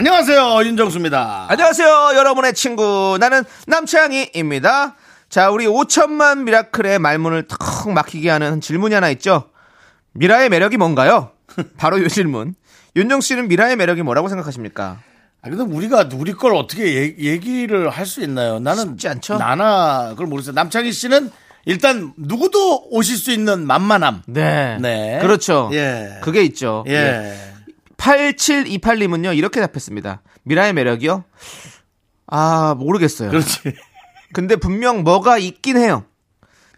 안녕하세요 윤정수입니다. 안녕하세요, 여러분의 친구. 나는 남창희입니다. 자, 우리 5천만 미라클의 말문을 턱 막히게 하는 질문이 하나 있죠. 미라의 매력이 뭔가요? 바로 이 질문. 윤정 씨는 미라의 매력이 뭐라고 생각하십니까? 아, 근데 우리가 우리 걸 어떻게 얘- 얘기를 할 수 있나요? 나는 쉽지 않죠? 나나 그걸 모르겠어요. 남창희 씨는 일단 누구도 오실 수 있는 만만함. 네. 네. 그렇죠. 예. 그게 있죠. 예. 8728님은요, 이렇게 답했습니다. 미라의 매력이요? 아, 모르겠어요. 그렇지. 근데 분명 뭐가 있긴 해요.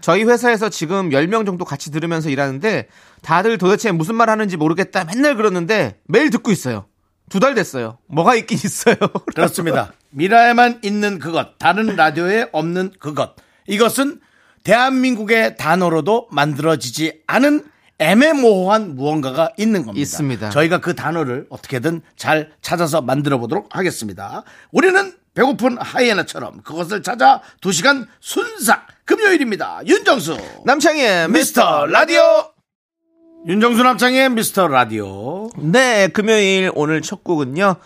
저희 회사에서 지금 10명 정도 같이 들으면서 일하는데 다들 도대체 무슨 말 하는지 모르겠다 맨날 그러는데 매일 듣고 있어요. 두 달 됐어요. 뭐가 있긴 있어요. 그렇습니다. 미라에만 있는 그것, 다른 라디오에 없는 그것. 이것은 대한민국의 단어로도 만들어지지 않은 애매모호한 무언가가 있는 겁니다. 있습니다. 저희가 그 단어를 어떻게든 잘 찾아서 만들어 보도록 하겠습니다. 우리는 배고픈 하이에나처럼 그것을 찾아 두시간 순삭 금요일입니다. 윤정수 남창희의 미스터 라디오 윤정수 남창의 미스터 라디오 네, 금요일 오늘 첫 곡은요.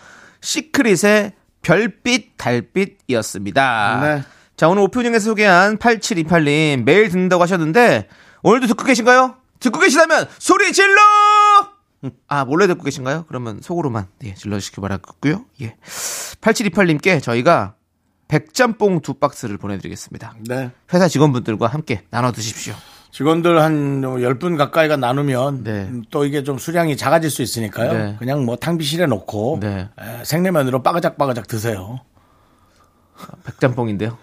시크릿의 별빛 달빛이었습니다. 네. 자, 오늘 오프닝에서 소개한 8728님 매일 듣는다고 하셨는데 오늘도 듣고 계신가요? 듣고 계시다면 소리 질러! 아, 몰래 듣고 계신가요? 그러면 속으로만 예, 질러주시기 바라겠고요. 예. 8728님께 저희가 백짬뽕 두 박스를 보내드리겠습니다. 네. 회사 직원분들과 함께 나눠 드십시오. 직원들 한 10분 가까이가 나누면 네. 음, 또 이게 좀 수량이 작아질 수 있으니까요. 네. 그냥 뭐 탕비실에 놓고 네. 에, 생내면으로 빠가작빠가작 드세요. 백짬뽕인데요.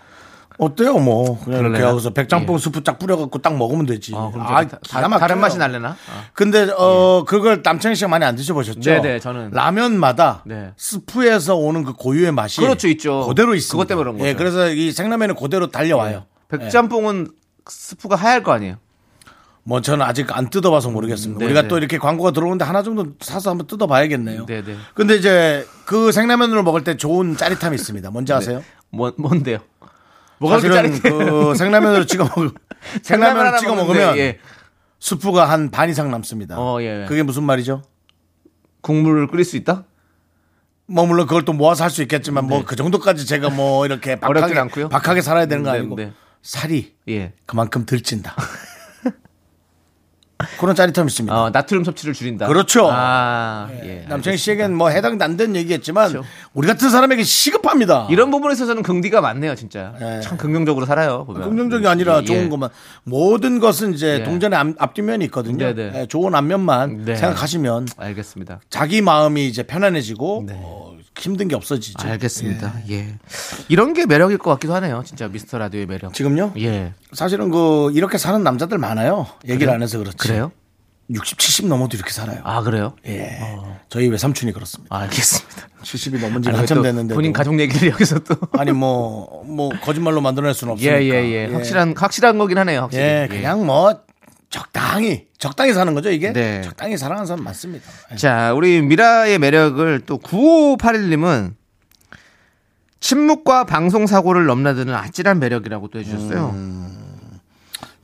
어때요, 뭐. 그냥 이렇게? 하고서 백짬뽕 예. 스프 딱 뿌려갖고 딱 먹으면 되지. 아, 그럼 아, 좀 다, 기가 다, 막혀요. 다른 맛이 날래나? 아. 근데, 어, 그걸 남창희 씨가 많이 안 드셔보셨죠? 네네, 저는. 라면마다 네. 스프에서 오는 그 고유의 맛이. 그렇죠, 있죠. 그대로 있습니다. 그것 때문에 그런 거죠. 예, 그래서 이 생라면은 그대로 달려와요. 백짬뽕은 스프가 하얄 거 아니에요? 뭐 저는 아직 안 뜯어봐서 모르겠습니다. 네, 우리가 네. 또 이렇게 광고가 들어오는데 하나 정도 사서 한번 뜯어봐야겠네요. 네, 네. 근데 이제 그 생라면으로 먹을 때 좋은 짜릿함이 있습니다. 뭔지 아세요? 뭐, 뭔데요? 뭐가 그렇게? 그 생라면으로 찍어 먹 생라면을 하나 찍어 먹는데, 먹으면 예. 수프가 한 반 이상 남습니다. 어, 예. 그게 무슨 말이죠? 국물을 끓일 수 있다? 뭐 물론 그걸 또 모아서 할 수 있겠지만 뭐그 정도까지 제가 뭐 이렇게 네. 박하게, 않고요. 박하게 살아야 되는 거 네, 아니고 네. 살이 예. 그만큼 들찐다. 그런 짜릿함이 있습니다. 어, 나트륨 섭취를 줄인다. 그렇죠. 아, 예. 남창희 씨에겐 뭐 해당도 안 되는 얘기겠지만 그렇죠. 우리 같은 사람에게 시급합니다. 이런 부분에 있어서는 긍디가 많네요, 진짜. 예. 참 긍정적으로 살아요. 보면. 긍정적이 아니라 예, 좋은 예. 것만 모든 것은 이제 예. 동전의 앞, 앞뒷면이 있거든요. 네, 네. 예, 좋은 앞면만 네. 생각하시면 알겠습니다. 자기 마음이 이제 편안해지고 네. 어, 힘든 게 없어지죠. 알겠습니다. 예. 이런 게 매력일 것 같기도 하네요. 진짜 미스터 라디오의 매력. 지금요? 예. 사실은 그 이렇게 사는 남자들 많아요. 얘기를 안 해서 그렇지. 그래요? 60, 70 넘어도 이렇게 살아요. 아, 그래요? 예. 저희 외삼촌이 그렇습니다. 아, 알겠습니다. 70이 넘은 지 한참 또 됐는데. 본인 가족 얘기를 여기서 또. 아니 뭐, 뭐, 거짓말로 만들어낼 수는 예, 없으니까. 예, 예. 확실한, 확실한 거긴 하네요, 확실히. 예, 그냥 뭐, 적당히, 적당히 사는 거죠, 이게? 네. 적당히 사랑하는 사람 많습니다. 예. 자, 우리 미라의 매력을 또 9581님은 침묵과 방송 사고를 넘나드는 아찔한 매력이라고 또 해주셨어요. 음.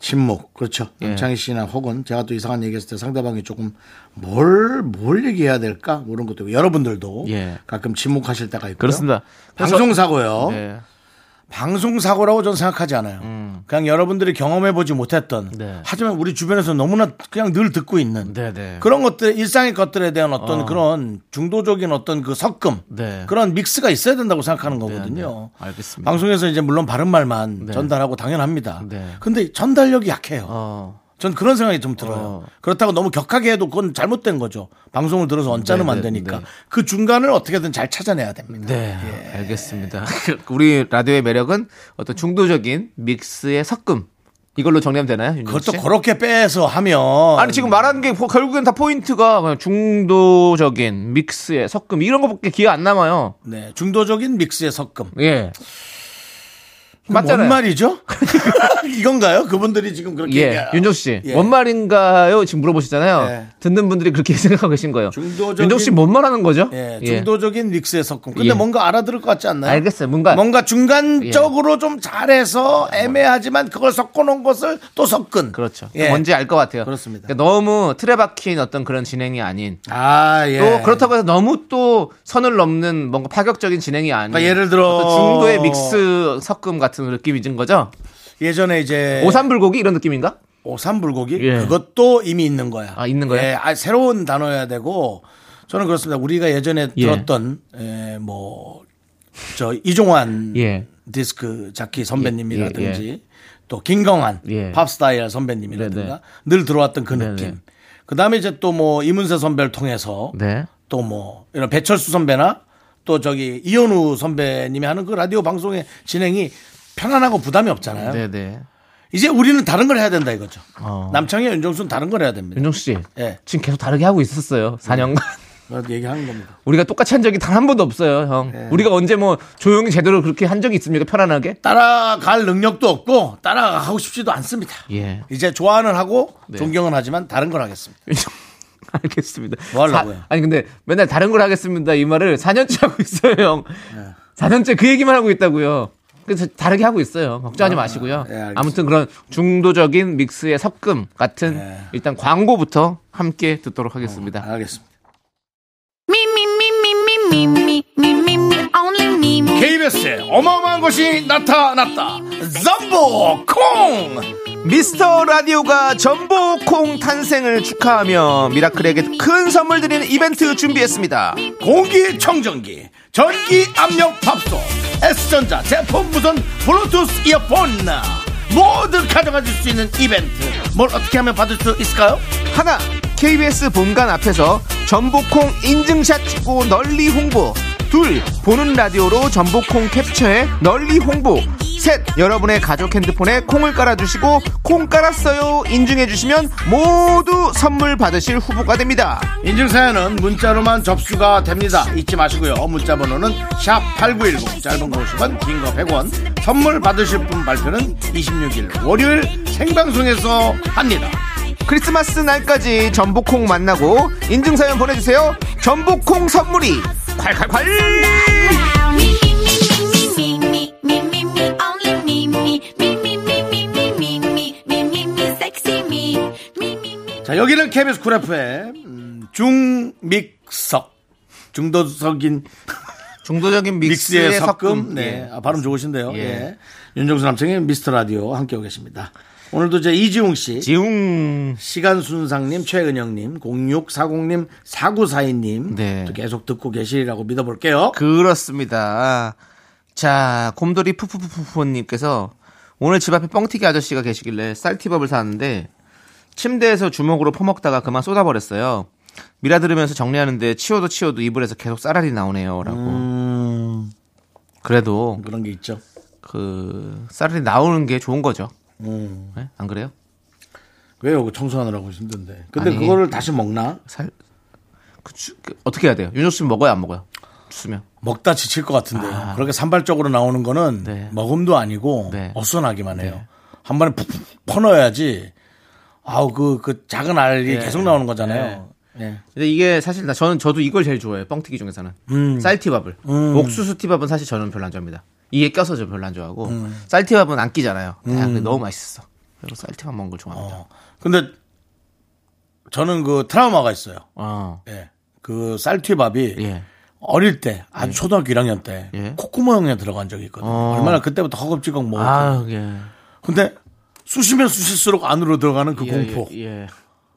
침묵. 그렇죠. 예. 남창희 씨나 혹은 제가 또 이상한 얘기했을 때 상대방이 조금 뭘, 뭘 얘기해야 될까? 뭐 이런 것도 있고 여러분들도 예. 가끔 침묵하실 때가 있고요. 그렇습니다. 그래서- 방송 사고요. 네. 방송 사고라고 저는 생각하지 않아요. 그냥 여러분들이 경험해 보지 못했던 음. 네. 하지만 우리 주변에서 너무나 그냥 늘 듣고 있는 네, 네. 그런 것들 일상의 것들에 대한 어떤 어. 그런 중도적인 어떤 그 섞음 네. 그런 믹스가 있어야 된다고 생각하는 거거든요. 네. 알겠습니다. 방송에서 이제 물론 바른 말만 네. 전달하고 당연합니다. 네. 근데 전달력이 약해요. 어. 전 그런 생각이 좀 들어요. 어. 그렇다고 너무 격하게 해도 그건 잘못된 거죠. 방송을 들어서 언짢으면 네, 안 네, 되니까. 네. 그 중간을 어떻게든 잘 찾아내야 됩니다. 네, 알겠습니다. 우리 라디오의 매력은 어떤 중도적인 믹스의 섞음 이걸로 정리하면 되나요? 그것도 씨? 그렇게 빼서 하면 아니 지금 말하는 게뭐 결국엔 다 포인트가 그냥 중도적인 믹스의 섞음 이런 거밖에 기회 안 남아요. 네, 중도적인 믹스의 섞음. 예. 맞잖아요. 뭔 말이죠? 이건가요? 그분들이 지금 그렇게 예, 윤정수 씨, 예. 뭔 말인가요? 지금 물어보시잖아요. 예. 듣는 분들이 그렇게 생각하고 계신 거예요. 중도적인- 윤정수 씨, 뭔 말하는 거죠? 예, 예. 중도적인 믹스의 섞음. 근데 예. 뭔가 알아들을 것 같지 않나요? 알겠어요. 뭔가 뭔가 중간적으로 좀 잘해서 애매하지만 그걸 섞어 놓은 것을 또 섞은. 그렇죠. 예. 뭔지 알 것 같아요. 그렇습니다. 그러니까 너무 틀에 박힌 어떤 그런 진행이 아닌 아, 예. 또 그렇다고 해서 너무 또 선을 넘는 뭔가 파격적인 진행이 아닌 그러니까 예를 들어- 중도의 믹스 섞음 같은 느낌이 든 거죠. 예전에 이제 오삼불고기 이런 느낌인가? 오삼불고기 예. 그것도 이미 있는 거야. 아, 있는 거예요? 예, 아, 새로운 단어여야 되고 저는 그렇습니다. 우리가 예전에 예. 들었던 예, 뭐저 이종환 예. 디스크 자키 선배님이라든지 예, 또 김경환 예. 팝스타일 선배님이라든가 네네. 늘 들어왔던 그 네네. 느낌. 그 다음에 이제 또 뭐 이문세 선배를 통해서 네. 또뭐 이런 배철수 선배나 또 저기 이현우 선배님이 하는 그 라디오 방송의 진행이 편안하고 부담이 없잖아요. 네, 네. 이제 우리는 다른 걸 해야 된다 이거죠. 어. 남창희 윤정수는 다른 걸 해야 됩니다. 윤정수 씨. 예. 지금 계속 다르게 하고 있었어요. 4년간. 그래도 얘기하는 겁니다. 우리가 똑같이 한 적이 단 한 번도 없어요, 형. 예. 우리가 언제 뭐 조용히 제대로 그렇게 한 적이 있습니까? 편안하게? 따라갈 능력도 없고 따라가고 싶지도 않습니다. 예. 이제 좋아는 하고 네. 존경은 하지만 다른 걸 하겠습니다. 알겠습니다. 뭐 하려고요? 사- 아니 근데 맨날 다른 걸 하겠습니다 이 말을 4년째 하고 있어요, 형. 네. 4년째 그 얘기만 하고 있다고요. 그래서 다르게 하고 있어요. 걱정하지 아, 마시고요. 예, 아무튼 그런 중도적인 믹스의 섞음 같은 예. 일단 광고부터 함께 듣도록 하겠습니다. 어, 알겠습니다. KBS에 어마어마한 것이 나타났다. 전보 콩! 미스터 라디오가 전보 콩 탄생을 축하하며 미라클에게 큰 선물 드리는 이벤트 준비했습니다. 공기청정기. 전기 압력 밥솥, S전자 제품 무선 블루투스 이어폰 모두 가져가실 수 있는 이벤트. 뭘 어떻게 하면 받을 수 있을까요? 하나, KBS 본관 앞에서 전보콩 인증샷 찍고 널리 홍보. 둘, 보는 라디오로 전보콩 캡처해 널리 홍보. 셋, 여러분의 가족 핸드폰에 콩을 깔아주시고 콩 깔았어요 인증해주시면 모두 선물 받으실 후보가 됩니다. 인증사연은 문자로만 접수가 됩니다. 잊지 마시고요. 문자 번호는 샵 8910 짧은 거 50원 긴 거 100원 선물 받으실 분 발표는 26일 월요일 생방송에서 합니다. 크리스마스 날까지 전복콩 만나고 인증사연 보내주세요. 전복콩 선물이 콸콸콸 자 여기는 KBS Cool FM 음, 중믹석 중도석인 중도적인 믹스의, 믹스의 섞음. 섞음. 네. 예. 아, 발음 좋으신데요. 예. 예. 윤정수 남창희의 미스터 라디오 함께하고 계십니다. 오늘도 이제 이지웅 씨 지웅 시간순상님, 최은영님, 0640님, 4942님 네. 또 계속 듣고 계시리라고 믿어볼게요. 그렇습니다. 자, 곰돌이 푸푸푸푸님께서 오늘 집 앞에 뻥튀기 아저씨가 계시길래 쌀티밥을 사왔는데 침대에서 주먹으로 퍼먹다가 그만 쏟아버렸어요. 미라 들으면서 정리하는데 치워도 치워도 이불에서 계속 쌀알이 나오네요. 라고. 음, 그래도 그런 게 있죠. 그 쌀알이 나오는 게 좋은 거죠. 음. 네? 안 그래요? 왜요? 그 청소하느라고 힘든데. 근데 아니. 그거를 다시 먹나? 살 그, 주- 그, 어떻게 해야 돼요? 윤정수 씨 먹어요, 안 먹어요? 주스면. 먹다 지칠 것 같은데요. 그렇게 산발적으로 나오는 거는 아. 네. 먹음도 아니고 네. 어수선하기만 해요. 한 번에 푹푹 퍼넣어야지. 아우 그, 그 작은 알이 네. 계속 나오는 거잖아요. 네. 근데 이게 사실 나 저는 저도 이걸 제일 좋아해요. 뻥튀기 중에서는 음. 쌀티밥을. 옥수수 티밥은 사실 저는 별로 안 좋아합니다. 이게 껴서 저 별로 안 좋아하고 쌀티밥은 안 끼잖아요. 아, 근데 너무 맛있어. 그리고 쌀티밥 먹는 걸 좋아합니다. 어. 근데 저는 그 트라우마가 있어요. 어. 예. 그 쌀튀밥이 예. 어릴 때, 아주 초등학교 1학년 때, 예. 콧구멍에 들어간 적이 있거든요. 어. 얼마나 그때부터 허겁지겁 먹었고. 아, 예. 근데 쑤시면 쑤실수록 안으로 들어가는 그 예, 공포. 예.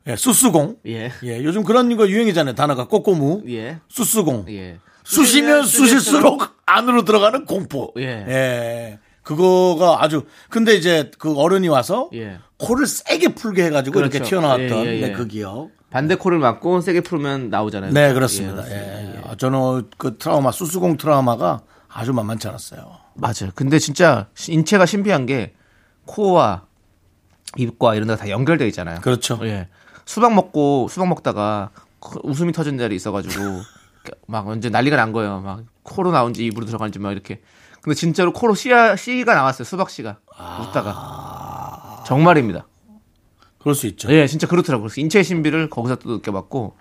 예, 쑤수공. 예. 예, 요즘 그런 거 유행이잖아요. 단어가 꼬꼬무. 예. 쑤수공. 예. 쑤시면 쑤실수록 안으로 들어가는 공포. 예. 예. 그거가 아주 근데 이제 그 어른이 와서 예. 코를 세게 풀게 해가지고 이렇게 그렇죠. 튀어나왔던 예, 예, 예. 네, 그 기억. 반대 코를 막고 세게 풀면 나오잖아요. 네, 그렇습니다. 예, 예. 아, 저는 그 트라우마, 수수공 트라우마가 아주 만만치 않았어요. 맞아요. 근데 진짜 인체가 신비한 게 코와 입과 이런 데가 다 연결되어 있잖아요. 그렇죠. 예. 수박 먹고 수박 먹다가 그 웃음이 터진 날이 있어가지고 막 완전 난리가 난 거예요. 막 코로 나온지 입으로 들어간지 막 이렇게. 근데 진짜로 코로 씨가 씨가 나왔어요. 수박 씨가 웃다가 정말입니다. 그럴 수 있죠. 예, 진짜 그렇더라고요. 그래서 인체의 신비를 거기서 또 느껴봤고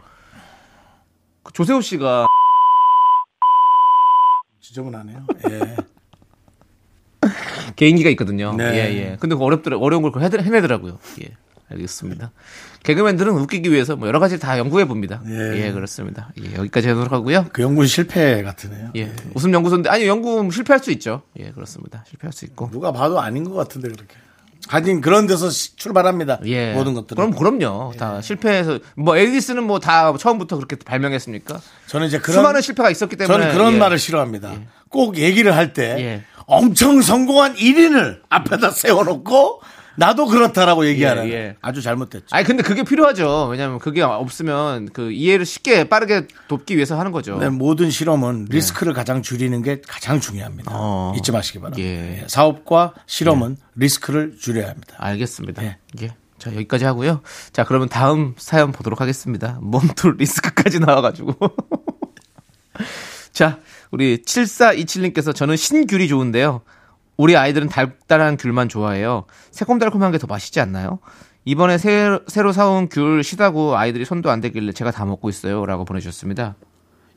그 조세호 씨가 지저분하네요. 예. 개인기가 있거든요. 네. 예, 예. 근데 그 어렵더라, 어려운 걸 해내- 해내더라고요. 예. 알겠습니다. 개그맨들은 웃기기 위해서 뭐 여러 가지 다 연구해 봅니다. 예. 예. 그렇습니다. 예, 여기까지 하도록 하고요. 그 연구는 실패 같으네요. 예. 웃음 연구소인데 아니 연구 실패할 수 있죠. 예, 그렇습니다. 실패할 수 있고. 누가 봐도 아닌 것 같은데 그렇게. 하긴 그런 데서 시- 출발합니다. 예. 모든 것들은. 그럼 그럼요. 다 실패해서 뭐 에디슨은 뭐다 처음부터 그렇게 발명했습니까? 저는 이제 그런 수많은 실패가 있었기 때문에 저는 그런 예. 말을 싫어합니다. 꼭 얘기를 할때 예. 엄청 성공한 1인을 앞에다 세워놓고 나도 그렇다라고 얘기하는 예, 예. 아주 잘못됐죠. 아니 근데 그게 필요하죠. 왜냐하면 그게 없으면 그 이해를 쉽게 빠르게 돕기 위해서 하는 거죠. 네, 모든 실험은 리스크를 가장 줄이는 게 가장 중요합니다. 어. 잊지 마시기 바랍니다. 예. 예, 사업과 실험은 리스크를 줄여야 합니다. 알겠습니다. 예. 예. 자, 여기까지 하고요. 자, 그러면 다음 사연 보도록 하겠습니다. 몸둘 리스크까지 나와가지고. 자, 우리 7427님께서 저는 신귤이 좋은데요. 우리 아이들은 달달한 귤만 좋아해요. 새콤달콤한 게 더 맛있지 않나요? 이번에 새, 새로 사온 귤 시다고 아이들이 손도 안 대길래 제가 다 먹고 있어요. 라고 보내주셨습니다.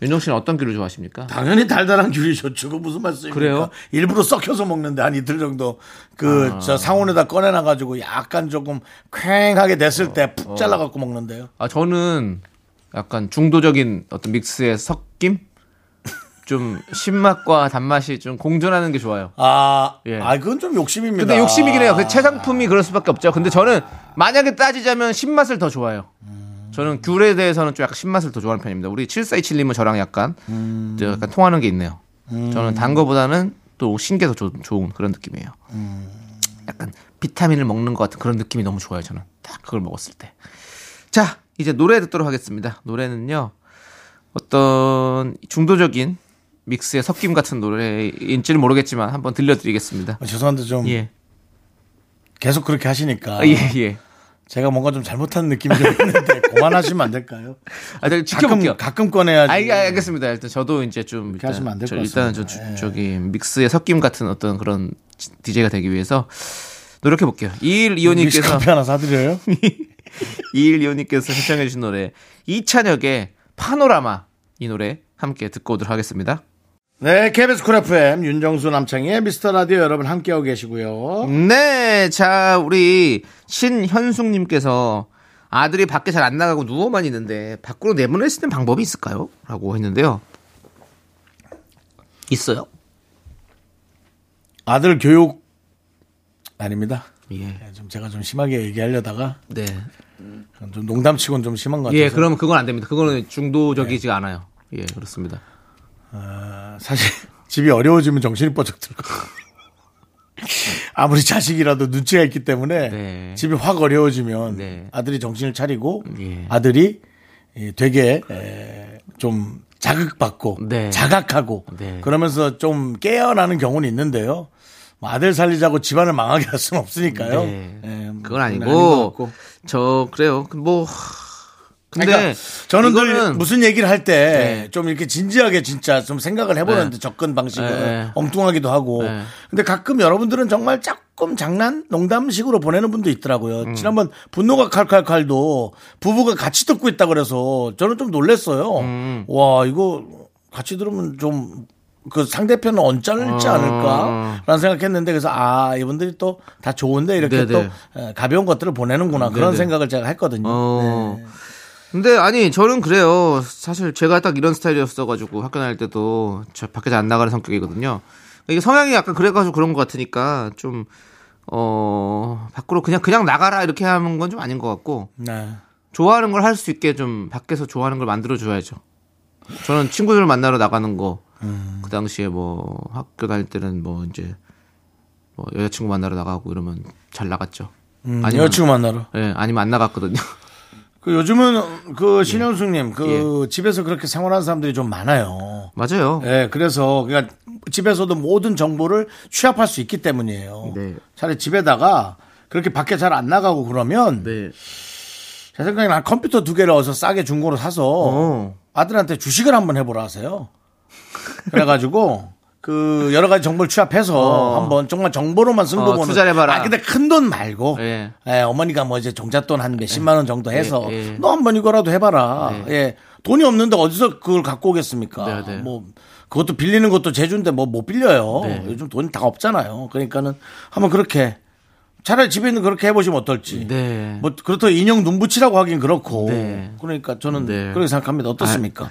윤정 씨는 어떤 귤을 좋아하십니까? 당연히 달달한 귤이 좋죠. 그 무슨 말씀입니까? 그래요? 일부러 썩혀서 먹는데 한 이틀 정도 그 아. 저 상온에다 꺼내놔 가지고 약간 조금 쾌하게 됐을 때 어. 푹 잘라 갖고 먹는데요. 아, 저는 약간 중도적인 어떤 믹스의 섞임? 좀 신맛과 단맛이 좀 공존하는 게 좋아요. 아, 예. 아 그건 좀 욕심입니다. 근데 욕심이긴 해요. 그 최상품이 그럴 수밖에 없죠. 근데 저는 만약에 따지자면 신맛을 더 좋아해요. 저는 귤에 대해서는 좀 약간 신맛을 더 좋아하는 편입니다. 우리 7427님은 저랑 약간, 저 약간 통하는 게 있네요. 저는 단 거보다는 또 신게 더 조- 좋은 그런 느낌이에요. 약간 비타민을 먹는 것 같은 그런 느낌이 너무 좋아요. 저는 딱 그걸 먹었을 때. 자, 이제 노래 듣도록 하겠습니다. 노래는요. 어떤 중도적인 믹스의 섞임 같은 노래인지는 모르겠지만 한번 들려드리겠습니다. 아, 죄송한데 좀 예. 계속 그렇게 하시니까 아, 예, 예. 제가 뭔가 좀 잘못한 느낌이 좀 있는데 그만하시면 안 될까요? 아, 제가 지켜볼게요. 가끔, 가끔 꺼내야지. 알, 알겠습니다. 일단 저도 이제 좀 그렇게 하시면 안 될것 저 일단은 좀 같습니다. 주- 예. 저기 믹스의 섞임 같은 어떤 그런 DJ가 되기 위해서 노력해 볼게요. 2125님께서 믹스커피 하나 사드려요? 2125님께서 신청해 주신 노래 이찬혁의 파노라마 이 노래 함께 듣고 오도록 하겠습니다. 네, KBS Cool FM 윤정수 남창희의 미스터 라디오 여러분 함께하고 계시고요. 네, 자 우리 신현숙님께서 아들이 밖에 잘 안 나가고 누워만 있는데 밖으로 내보낼 수 있는 방법이 있을까요? 라고 했는데요. 있어요? 아들 교육 아닙니다. 예. 네, 좀 제가 좀 심하게 얘기하려다가 네. 좀 농담치고는 좀 심한 것 같아서 예, 그러면 그건 안 됩니다. 그거는 중도적이지 않아요. 예, 그렇습니다. 사실 집이 어려워지면 정신이 뻗쩍 들고 아무리 자식이라도 눈치가 있기 때문에 네. 집이 확 어려워지면 네. 아들이 정신을 차리고 예. 아들이 예, 되게 에, 좀 자극받고 네. 자각하고 네. 그러면서 좀 깨어나는 경우는 있는데요. 뭐 아들 살리자고 집안을 망하게 할 수는 없으니까요. 네. 예, 그건 아닌 것 아니고. 저 그래요. 뭐 근데 그러니까 저는 늘 이거는 무슨 얘기를 할때 네. 좀 이렇게 진지하게 진짜 좀 생각을 해보는데 네. 접근 방식은 네. 엉뚱하기도 하고. 네. 근데 가끔 여러분들은 정말 조금 장난, 농담식으로 보내는 분도 있더라고요. 음. 지난번 분노가 칼칼칼도 부부가 같이 듣고 있다 그래서 저는 좀 놀랐어요. 음. 와 이거 같이 들으면 좀. 그 상대편은 언짢을지 어. 않을까라는 생각했는데 그래서 아 이분들이 또 다 좋은데 이렇게 네네. 또 에, 가벼운 것들을 보내는구나 그런 네네. 생각을 제가 했거든요. 어. 네. 근데 아니 저는 그래요. 사실 제가 딱 이런 스타일이었어가지고 학교 다닐 때도 저 밖에 안 나가는 성격이거든요. 이게 성향이 약간 그래가지고 그런 것 같으니까 좀 어, 밖으로 그냥 그냥 나가라 이렇게 하는 건 좀 아닌 것 같고 네. 좋아하는 걸 할 수 있게 좀 밖에서 좋아하는 걸 만들어 줘야죠. 저는 친구들 만나러 나가는 거, 그 당시에 뭐 학교 다닐 때는 뭐 이제 뭐 여자친구 만나러 나가고 이러면 잘 나갔죠. 음, 아니면- 여자친구 만나러. 예, 아니면 안 나갔거든요. 그 요즘은 그 신현숙님 그 예. 집에서 그렇게 생활하는 사람들이 좀 많아요. 맞아요. 예, 그래서 그러니까 집에서도 모든 정보를 취합할 수 있기 때문이에요. 네. 차라리 집에다가 그렇게 밖에 잘 안 나가고 그러면 네. 제 생각에는 한 컴퓨터 두 개를 어서 싸게 중고로 사서 어. 아들한테 주식을 한번 해보라 하세요. 그래가지고 그 여러 가지 정보를 취합해서 어. 한번 정말 정보로만 승부 어, 보는. 투자를 해봐라. 아 근데 큰 돈 말고. 예. 예, 어머니가 뭐 이제 종잣돈 한 몇십만 원 정도 해서 예, 예. 너 한번 이거라도 해 봐라. 네. 예, 돈이 없는데 어디서 그걸 갖고 오겠습니까? 네, 네. 뭐 그것도 빌리는 것도 제주인데 뭐 못 빌려요. 네. 요즘 돈이 다 없잖아요. 그러니까는 한번 그렇게 차라리 집에 있는 그렇게 해보시면 어떨지. 네. 뭐 그렇다고 인형 눈 붙이라고 하긴 그렇고. 네. 그러니까 저는 네. 그렇게 생각합니다. 어떻습니까? 음,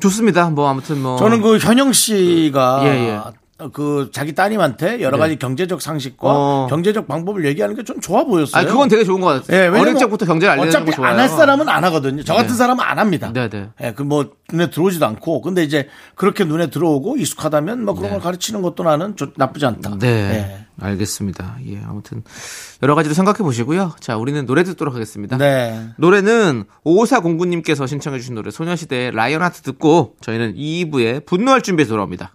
좋습니다. 뭐 아무튼 뭐 저는 그 현영 씨가 예, 예. 그 자기 따님한테 여러 네. 가지 경제적 상식과 어. 경제적 방법을 얘기하는 게 좀 좋아 보였어요. 아 그건 되게 좋은 것 같아요. 예, 왜냐면 어릴 적부터 경제를 알려주는 거 좋아요. 안 할 사람은 안 하거든요. 저 같은 네. 사람은 안 합니다. 네, 네. 예, 그뭐 눈에 들어오지도 않고 근데 이제 그렇게 눈에 들어오고 익숙하다면 뭐 그런 걸 가르치는 것도 나는 좋- 나쁘지 않다. 네. 예. 알겠습니다. 예, 아무튼 여러 가지로 생각해 보시고요. 자, 우리는 노래 듣도록 하겠습니다. 네. 노래는 5409님께서 신청해 주신 노래 소녀시대의 라이언 하트 듣고 저희는 2부에 분노할 준비해서 돌아옵니다.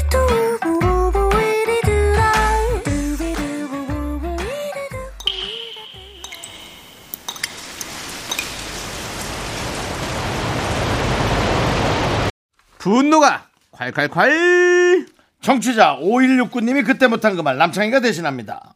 분노가 콸콸콸! 청취자 5169님이 그때 못한 그 말 남창희가 대신합니다.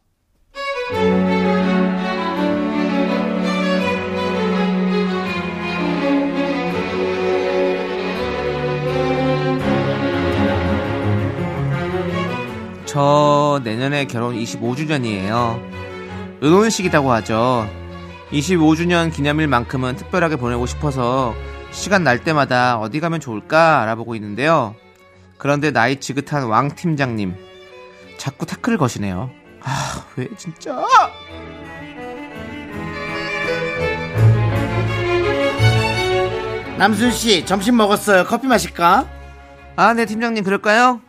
저 내년에 결혼 25주년이에요. 은혼식이라고 하죠. 25주년 기념일만큼은 특별하게 보내고 싶어서 시간 날 때마다 어디 가면 좋을까 알아보고 있는데요. 그런데 나이 지긋한 왕 팀장님 자꾸 태클을 거시네요. 아, 왜 진짜? 남순 씨 점심 먹었어요. 커피 마실까? 아, 네 팀장님 그럴까요?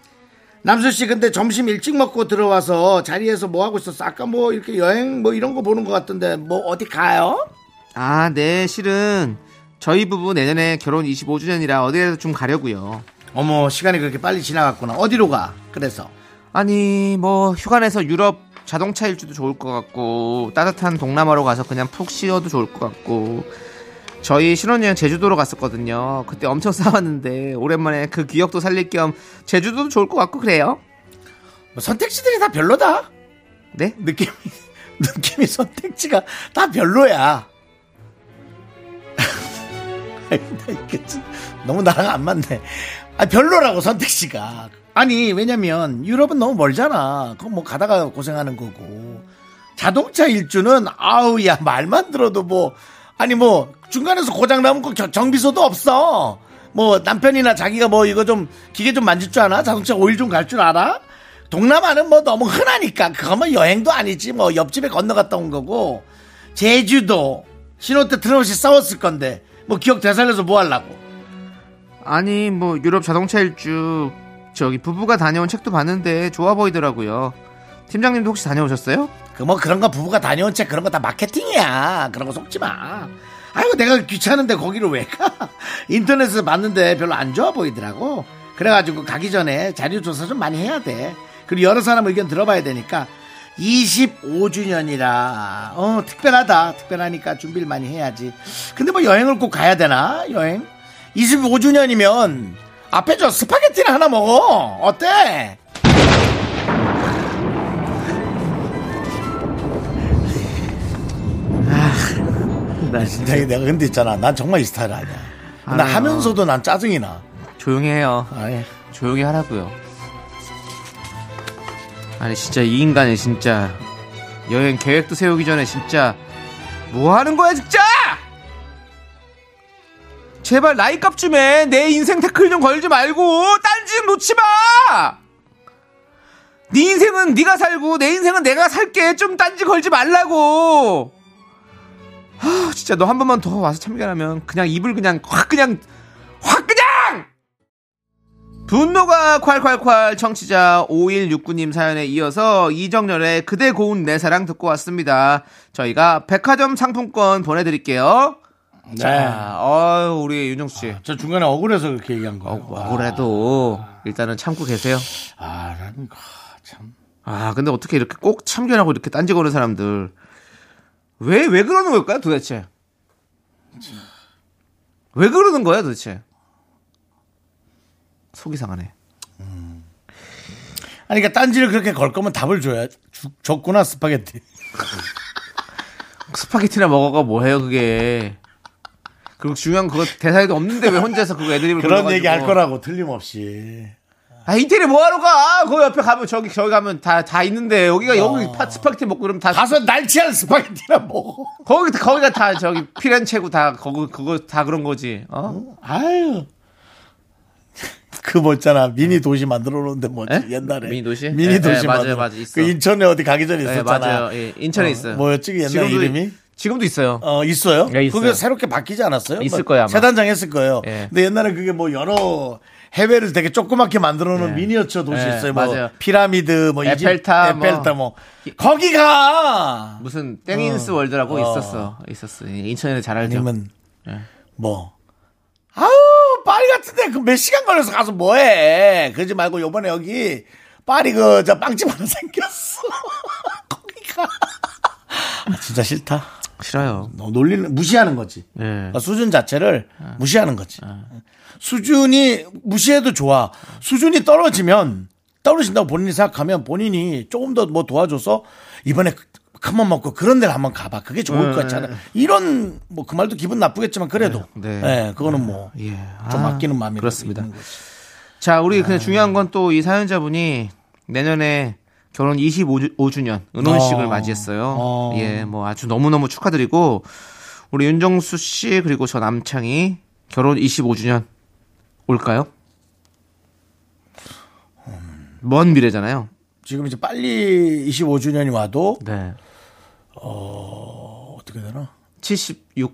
남순 씨 근데 점심 일찍 먹고 들어와서 자리에서 뭐 하고 있었어? 아까 뭐 이렇게 여행 뭐 이런 거 보는 것 같던데 뭐 어디 가요? 아, 네 실은 저희 부부 내년에 결혼 25주년이라 어디라도 좀 가려고요. 어머 시간이 그렇게 빨리 지나갔구나. 어디로 가? 그래서 아니 뭐 휴가 내서 유럽 자동차 일주도 좋을 것 같고 따뜻한 동남아로 가서 그냥 푹 쉬어도 좋을 것 같고 저희 신혼여행 제주도로 갔었거든요 그때 엄청 싸웠는데 오랜만에 그 기억도 살릴 겸 제주도도 좋을 것 같고 그래요 뭐 선택지들이 다 별로다. 네? 느낌이 느낌이 선택지가 다 별로야. 이게 참 너무 나랑 안 맞네. 아 별로라고 선택지가. 아니 왜냐면 유럽은 너무 멀잖아. 그거 뭐 가다가 고생하는 거고. 자동차 일주는 아우 야 말만 들어도 뭐 아니 뭐 중간에서 고장 나면 꼭 겨- 정비소도 없어. 뭐 남편이나 자기가 뭐 이거 좀 기계 좀 만질 줄 아나? 자동차 오일 좀 갈 줄 알아? 동남아는 뭐 너무 흔하니까 그거면 여행도 아니지 뭐 옆집에 건너갔다 온 거고 제주도 신혼 때 트러블이 싸웠을 건데 뭐 기억 되살려서 뭐 하려고? 아니 뭐 유럽 자동차 일주 저기 부부가 다녀온 책도 봤는데 좋아 보이더라고요. 팀장님도 혹시 다녀오셨어요? 그 뭐 그런 거 부부가 다녀온 책 그런 거 다 마케팅이야. 그런 거 속지 마. 아이고 내가 귀찮은데 거기를 왜 가? 인터넷에서 봤는데 별로 안 좋아 보이더라고. 그래가지고 가기 전에 자료 조사 좀 많이 해야 돼. 그리고 여러 사람 의견 들어봐야 되니까 25주년이라. 어 특별하다. 특별하니까 준비를 많이 해야지. 근데 뭐 여행을 꼭 가야 되나? 여행? 25주년이면 앞에 저 스파게티를 하나 먹어. 어때? 나 진짜 내가 근데 있잖아. 난 정말 이 스타일 아니야. 나 알아요. 하면서도 난 짜증이 나. 조용히 해요. 아니 조용히 하라고요. 아니 진짜 이 인간이 진짜 여행 계획도 세우기 전에 진짜 뭐 하는 거야 진짜? 제발 나이 값 좀 해. 내 인생 태클 좀 걸지 말고 딴짓 놓지 마. 네 인생은 네가 살고 내 인생은 내가 살게. 좀 딴짓 걸지 말라고. 아 진짜 너 한 번만 더 와서 참견하면 그냥 입을 그냥 확 그냥 분노가 콸콸콸 청취자 5169님 사연에 이어서 이정열의 그대 고운 내 사랑 듣고 왔습니다. 저희가 백화점 상품권 보내드릴게요. 네. 자, 어유 우리 윤정수 씨. 저 중간에 억울해서 그렇게 얘기한 거예요. 억울해도 일단은 참고 계세요. 아, 나는 아, 참. 아, 근데 어떻게 이렇게 꼭 참견하고 이렇게 딴지 거는 사람들. 왜, 왜 그러는 걸까요, 도대체? 왜 그러는 거야, 도대체? 속이 상하네. 아니, 그러니까 딴지를 그렇게 걸 거면 답을 줘야 주- 줬구나 스파게티. 스파게티나 먹어가 뭐해요, 그게. 그리고 중요한 그거 대사에도 없는데 왜 혼자서 그거 애드립을 그런 불러가지고. 얘기 할 거라고 틀림없이. 아, 이태리 뭐하러 가? 그 옆에 가면 저기, 저기 가면 다, 다 있는데, 여기가 여기 파, 스파게티 먹고 그러면 다. 어. 가서 날치알 스파게티나 먹어. 거기, 거기가 다 저기 피렌체고 다, 거기, 그거 다 그런 거지. 어? 아유. 그뭐 있잖아. 미니 도시 만들어 놓는데 뭐지? 에? 옛날에. 미니 도시? 미니 예, 도시 예, 맞아요, 만들어. 맞아요, 있어. 그 인천에 어디 가기 전에 네, 있었잖아. 맞아요. 예, 인천에 어, 있어요. 뭐였지? 그 옛날 지금도, 이름이? 지금도 있어요. 어, 있어요? 네, 있어요. 그게 새롭게 바뀌지 않았어요? 있을 뭐 거예요, 아마. 새 단장 했을 거예요. 예. 근데 옛날에 그게 뭐 여러 해외를 되게 조그맣게 만들어 놓은 예. 미니어처 도시 예, 있어요. 뭐 맞아요. 피라미드, 뭐 이집- 에펠탑, 뭐. 에펠탑 뭐. 거기가! 무슨 땡인스 월드라고 어. 있었어. 있었어. 인천에 잘 알죠. 아니면 예. 뭐. 아우, 파리 같은데 그 몇 시간 걸려서 가서 뭐해. 그러지 말고 요번에 여기 파리 그 저 빵집 하나 생겼어. 거기가. 아, 진짜 싫다. 싫어요. 너 놀리는, 무시하는 거지. 예. 그러니까 수준 자체를 무시하는 거지. 수준이 무시해도 좋아. 수준이 떨어지면 떨어진다고 본인이 생각하면 본인이 조금 더 뭐 도와줘서 이번에 큰맘 먹고 그런 데를 한번 가봐. 그게 좋을 것 같잖아. 이런 뭐 그 말도 기분 나쁘겠지만 그래도 네. 네, 그거는 뭐좀 예. 아끼는 마음이 그렇습니다. 자, 우리 그냥 중요한 건 또 이 사연자분이 내년에 결혼 25주년 은혼식을 어. 맞이했어요. 어. 예, 뭐 아주 너무너무 축하드리고 우리 윤정수 씨 그리고 저 남창이 결혼 25주년 올까요? 먼 미래잖아요. 지금 이제 빨리 25주년이 와도 네. 어떻게 되나? 76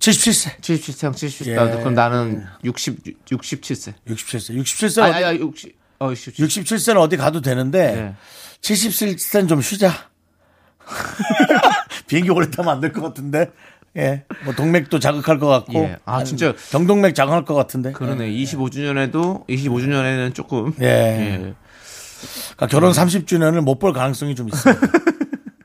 77세. 77세, 77세. 예. 그럼 나는 60 67세. 67세. 67세. 아니, 아니, 아니 60. 어, 67. 67세는 어디 가도 되는데 네. 77세는 좀 쉬자. 비행기 오래 타면 안 될 것 같은데. 예. 뭐 동맥도 자극할 것 같고. 예. 아, 진짜. 경동맥 자극할 것 같은데. 그러네. 25주년에도 25주년에는 조금 예. 예. 그러니까 결혼 30주년을 못 볼 가능성이 좀 있어요.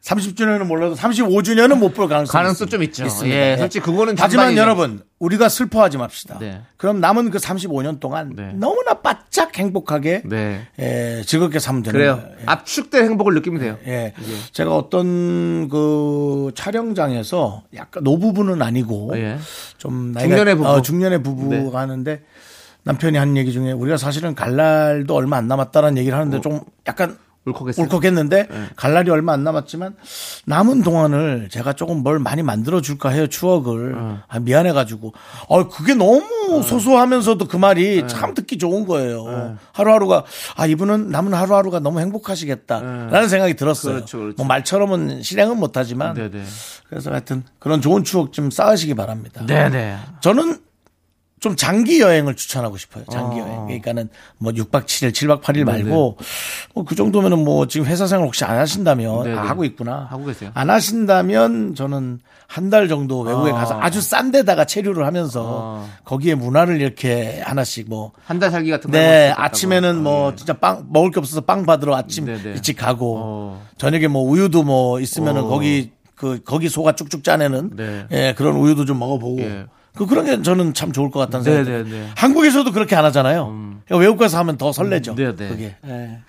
30주년은 몰라도 35주년은 못 볼 가능성이 가능성. 좀 있죠. 있습니다. 예, 솔직히 그거는 하지만. 여러분, 우리가 슬퍼하지 맙시다. 네. 그럼 남은 그 35년 동안 네. 너무나 바짝 행복하게 네. 예, 즐겁게 살면 되는 그래요. 거예요. 예. 압축된 행복을 느끼면 돼요. 예. 제가 어떤 그 촬영장에서 약간 노부부는 아니고 예. 좀 나이가 중년의 부부. 어, 중년의 부부가 네. 하는데 남편이 한 얘기 중에 우리가 사실은 갈 날도 얼마 안 남았다라는 얘기를 하는데 좀 약간 울컥했어요. 울컥했는데 갈 날이 얼마 안 남았지만 남은 동안을 제가 조금 뭘 많이 만들어 줄까 해요 추억을. 아, 미안해 가지고. 어 그게 너무 소소하면서도 그 말이 참 듣기 좋은 거예요. 하루하루가 아 이분은 남은 하루하루가 너무 행복하시겠다라는 생각이 들었어요. 그렇죠, 그렇죠. 뭐 말처럼은 실행은 못하지만 네네. 그래서 하여튼 그런 좋은 추억 좀 쌓으시기 바랍니다. 네네. 저는 좀 장기 여행을 추천하고 싶어요. 장기 어. 여행. 그러니까는 뭐 6박 7일, 7박 8일 말고 뭐 그 정도면은 뭐 지금 회사 생활 혹시 안 하신다면 네네. 아, 하고 있구나. 하고 계세요. 안 하신다면 저는 한 달 정도 외국에 어. 가서 아주 싼 데다가 체류를 하면서 어. 거기에 문화를 이렇게 하나씩 뭐 한 달 살기 같은 거. 네, 아침에는. 뭐 예. 진짜 빵 먹을 게 없어서 빵 받으러 아침 네네. 일찍 가고 어. 저녁에 뭐 우유도 뭐 있으면은 어. 거기 그 거기 소가 쭉쭉 짜내는 네. 예, 그런 우유도 좀 먹어보고 예. 그 그런 게 저는 참 좋을 것 같다는 생각이 네 네네. 들어요. 한국에서도 그렇게 안 하잖아요. 그러니까 외국 가서 하면 더 설레죠. 음, 네네. 그게 예.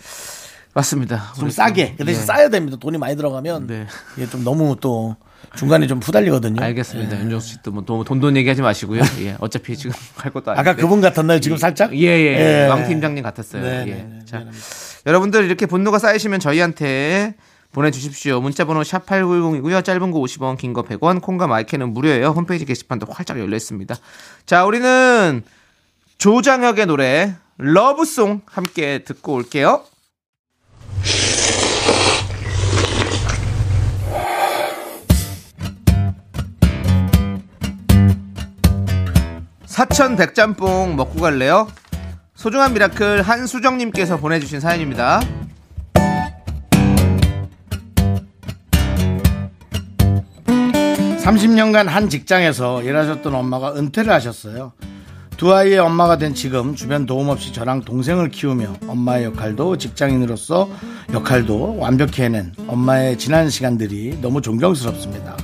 맞습니다. 좀 싸게 그 대신 예. 싸야 됩니다. 돈이 많이 들어가면 네. 이게 좀 너무 또 중간에 좀 후달리거든요. 알겠습니다. 윤정수 씨도 뭐 돈 돈 얘기하지 마시고요. 예. 어차피 지금 할 것도 아닌데. 아까 그분 같았나요? 지금 살짝? 예, 예. 예. 왕 팀장님 같았어요. 네, 예. 네, 네, 자, 미안합니다. 여러분들 이렇게 분노가 쌓이시면 저희한테 보내주십시오. 문자번호 샵 8910이고요. 짧은 거 50원, 긴 거 100원, 콩과 마이크는 무료예요. 홈페이지 게시판도 활짝 열려 있습니다. 자, 우리는 조장혁의 노래 Love Song 함께 듣고 올게요. 사천 백짬뽕 먹고 갈래요? 소중한 miracle 한수정님께서 보내주신 사연입니다. 30년간 한 직장에서 일하셨던 엄마가 은퇴를 하셨어요. 두 아이의 엄마가 된 지금 주변 도움 없이 저랑 동생을 키우며 엄마의 역할도 직장인으로서 역할도 완벽히 해낸 엄마의 지난 시간들이 너무 존경스럽습니다.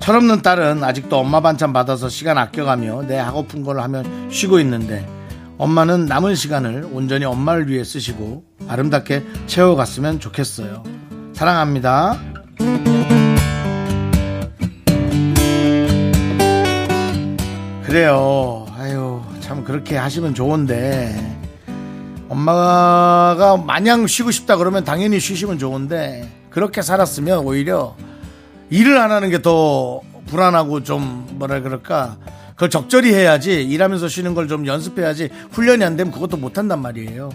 철없는 딸은 아직도 엄마 반찬 받아서 시간 아껴가며 내 하고픈 걸 하면 쉬고 있는데 엄마는 남은 시간을 온전히 엄마를 위해 쓰시고 아름답게 채워갔으면 좋겠어요. 사랑합니다. 그래요. 아유, 참 그렇게 하시면 좋은데 엄마가 마냥 쉬고 싶다 그러면 당연히 쉬시면 좋은데 그렇게 살았으면 오히려 일을 안 하는 게 더 불안하고 좀 뭐라 그럴까 그걸 적절히 해야지 일하면서 쉬는 걸 좀 연습해야지 훈련이 안 되면 그것도 못 한단 말이에요.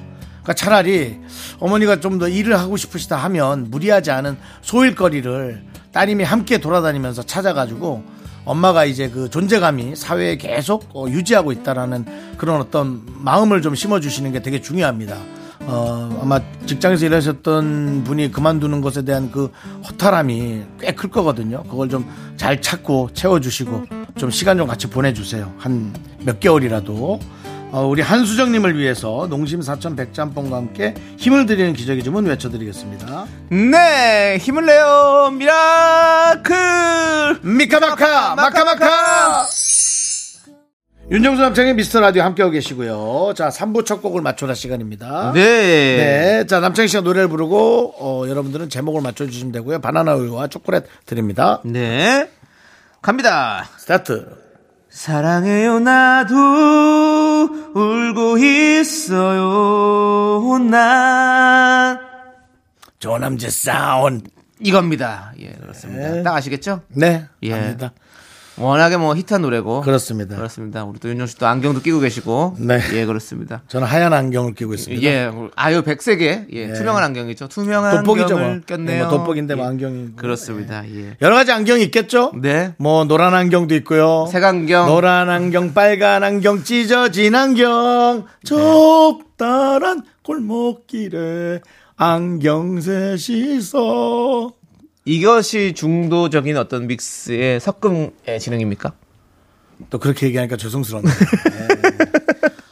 그러니까 차라리 어머니가 좀 더 일을 하고 싶으시다 하면 무리하지 않은 소일거리를 따님이 함께 돌아다니면서 찾아가지고 엄마가 이제 그 존재감이 사회에 계속 어, 유지하고 있다라는 그런 어떤 마음을 좀 심어주시는 게 되게 중요합니다. 어, 아마 직장에서 일하셨던 분이 그만두는 것에 대한 그 허탈함이 꽤 클 거거든요. 그걸 좀 잘 찾고 채워주시고 좀 시간 좀 같이 보내주세요. 한 몇 개월이라도. 어, 우리 한수정님을 위해서 농심 사천 백짬뽕과 함께 힘을 드리는 기적의 주문 외쳐드리겠습니다. 네, 힘을 내요, miracle! 미카마카 마카마카 윤정수 남창희의 미스터 라디오 함께하고 계시고요. 자, 3부 첫 곡을 맞춰라 시간입니다. 네. 네. 자, 남창희 씨가 노래를 부르고, 어, 여러분들은 제목을 맞춰주시면 되고요. 바나나 우유와 초콜릿 드립니다. 네. 갑니다. 스타트. 사랑해요, 나도 울고 있어요, 난. 조남재 사운. 이겁니다. 예, 그렇습니다. 네. 딱 아시겠죠? 네. 예. 압니다. 워낙에 뭐 히트한 노래고. 그렇습니다. 그렇습니다. 우리 또 윤정 씨도 안경도 끼고 계시고. 네. 예, 그렇습니다. 저는 하얀 안경을 끼고 있습니다. 예, 아유 백색의 예, 투명한 안경이죠. 투명한 돋보기죠, 뭐. 안경을 꼈네요. 뭐 돋보기인데 뭐 예. 안경이. 그렇습니다. 예. 여러 가지 안경이 있겠죠? 네. 뭐, 노란 안경도 있고요. 색안경. 노란 안경, 빨간 안경, 찢어진 안경, 적달한 골목길에 안경 셋이서. 이것이 중도적인 어떤 믹스의 섞음의 지능입니까? 또 그렇게 얘기하니까 죄송스럽네요. 예.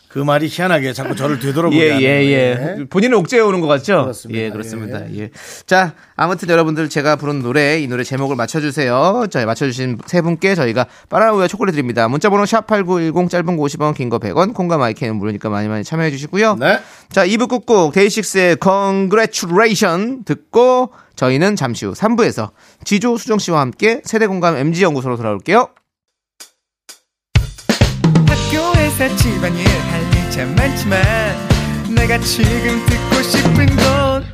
그 말이 희한하게 자꾸 저를 되돌아보게 예, 하는 예, 예. 거예요. 본인은 옥죄어 오는 것 같죠? 그렇습니다. 예, 그렇습니다. 예. 자, 아무튼 여러분들 제가 부른 노래, 이 노래 제목을 맞춰 주세요. 자, 맞춰 주신 세 분께 저희가 바나우유와 초콜릿 드립니다. 문자 번호 샵8910 짧은 거 50원, 긴 거 100원, 콩과 마이크는 무료니까 많이 많이 참여해 주시고요. 네. 자, 2부 끝곡 데이식스의 Congratulation 듣고 저희는 잠시 후 3부에서 지조 수정 씨와 함께 세대 공감 MG연구소로 돌아올게요. 학교에서 집안일 할일참 많지만 내가 지금 듣고 싶은 건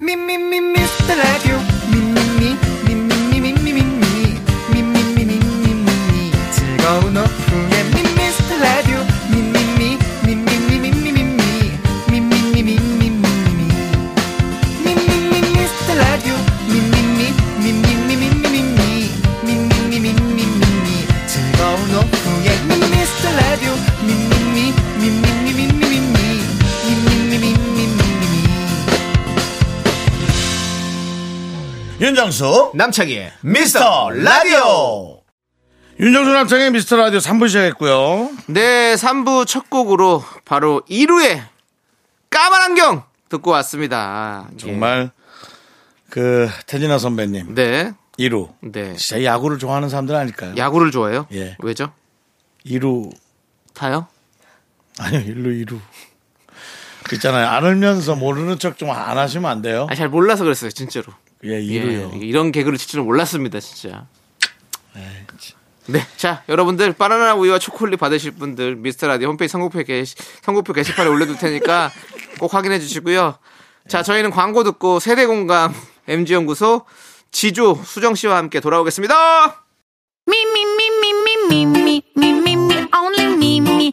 미미미 미스터 라디오 미미미 미미미 미미미 미미미 미미미 즐거운 윤정수. 남창희의 미스터 라디오. 윤정수 남창의 미스터 라디오 3부 시작했고요. 네, 3부 첫 곡으로 바로 1루의 까만 안경 듣고 왔습니다. 예. 정말 그 태진아 선배님 네. 1루 네. 진짜 야구를 좋아하는 사람들 아닐까요? 야구를 좋아해요? 예. 왜죠? 2루 타요? 아니요 1루 2루 있잖아요 안 울면서 모르는 척 좀 안 하시면 안 돼요? 아, 잘 몰라서 그랬어요, 진짜로. 예 예, 2루요 이런 개그를 칠 줄은 몰랐습니다, 진짜. 네, 자, 여러분들 바나나 우유와 초콜릿 받으실 분들 미스터 라디오 홈페이지 선곡표 게시 선곡표 게시판에 올려둘 테니까 꼭 확인해 주시고요. 자, 저희는 광고 듣고 세대 공감 MG 연구소 지조 수정 씨와 함께 돌아오겠습니다. Me, only me,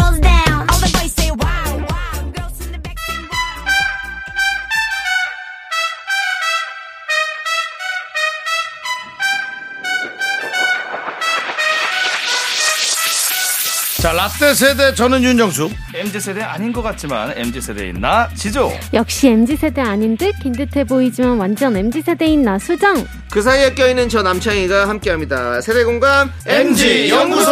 자 라떼 세대 저는 윤정수. MZ세대 아닌 것 같지만 MZ세대인 나 지조. 역시 MZ세대 아닌 듯 긴 듯해 보이지만 완전 MZ세대인 나 수정. 그 사이에 껴있는 저 남창희가 함께합니다. 세대 공감 MG 연구소!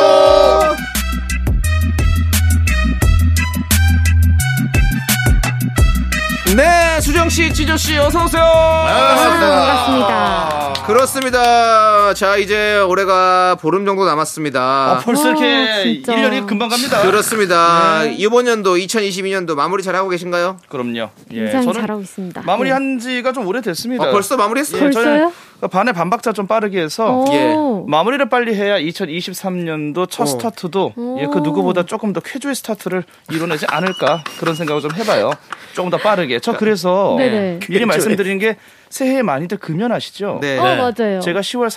네 수정 씨 지조 씨 어서 오세요 반갑습니다. 그렇습니다 자 이제 올해가 보름 정도 남았습니다 아, 벌써 어, 이렇게 진짜. 1년이 금방 갑니다. 그렇습니다 이번 연도 2022년도 마무리 잘하고 계신가요? 그럼요. 예, 굉장히 저는 잘하고 있습니다. 마무리 한 지가 좀 오래됐습니다. 어, 벌써 마무리했어요? 예, 벌써요? 반에 반박자 좀 빠르게 해서 오. 예. 마무리를 빨리 해야 2023년도 첫 어. 스타트도 예, 그 누구보다 조금 더 쾌조의 스타트를 이뤄내지 않을까 그런 생각을 좀 해봐요. 조금 더 빠르게. 저 그래서 네네. 미리 말씀드린 게 새해에 많이들 금연하시죠. 네. 어, 맞아요. 제가 10월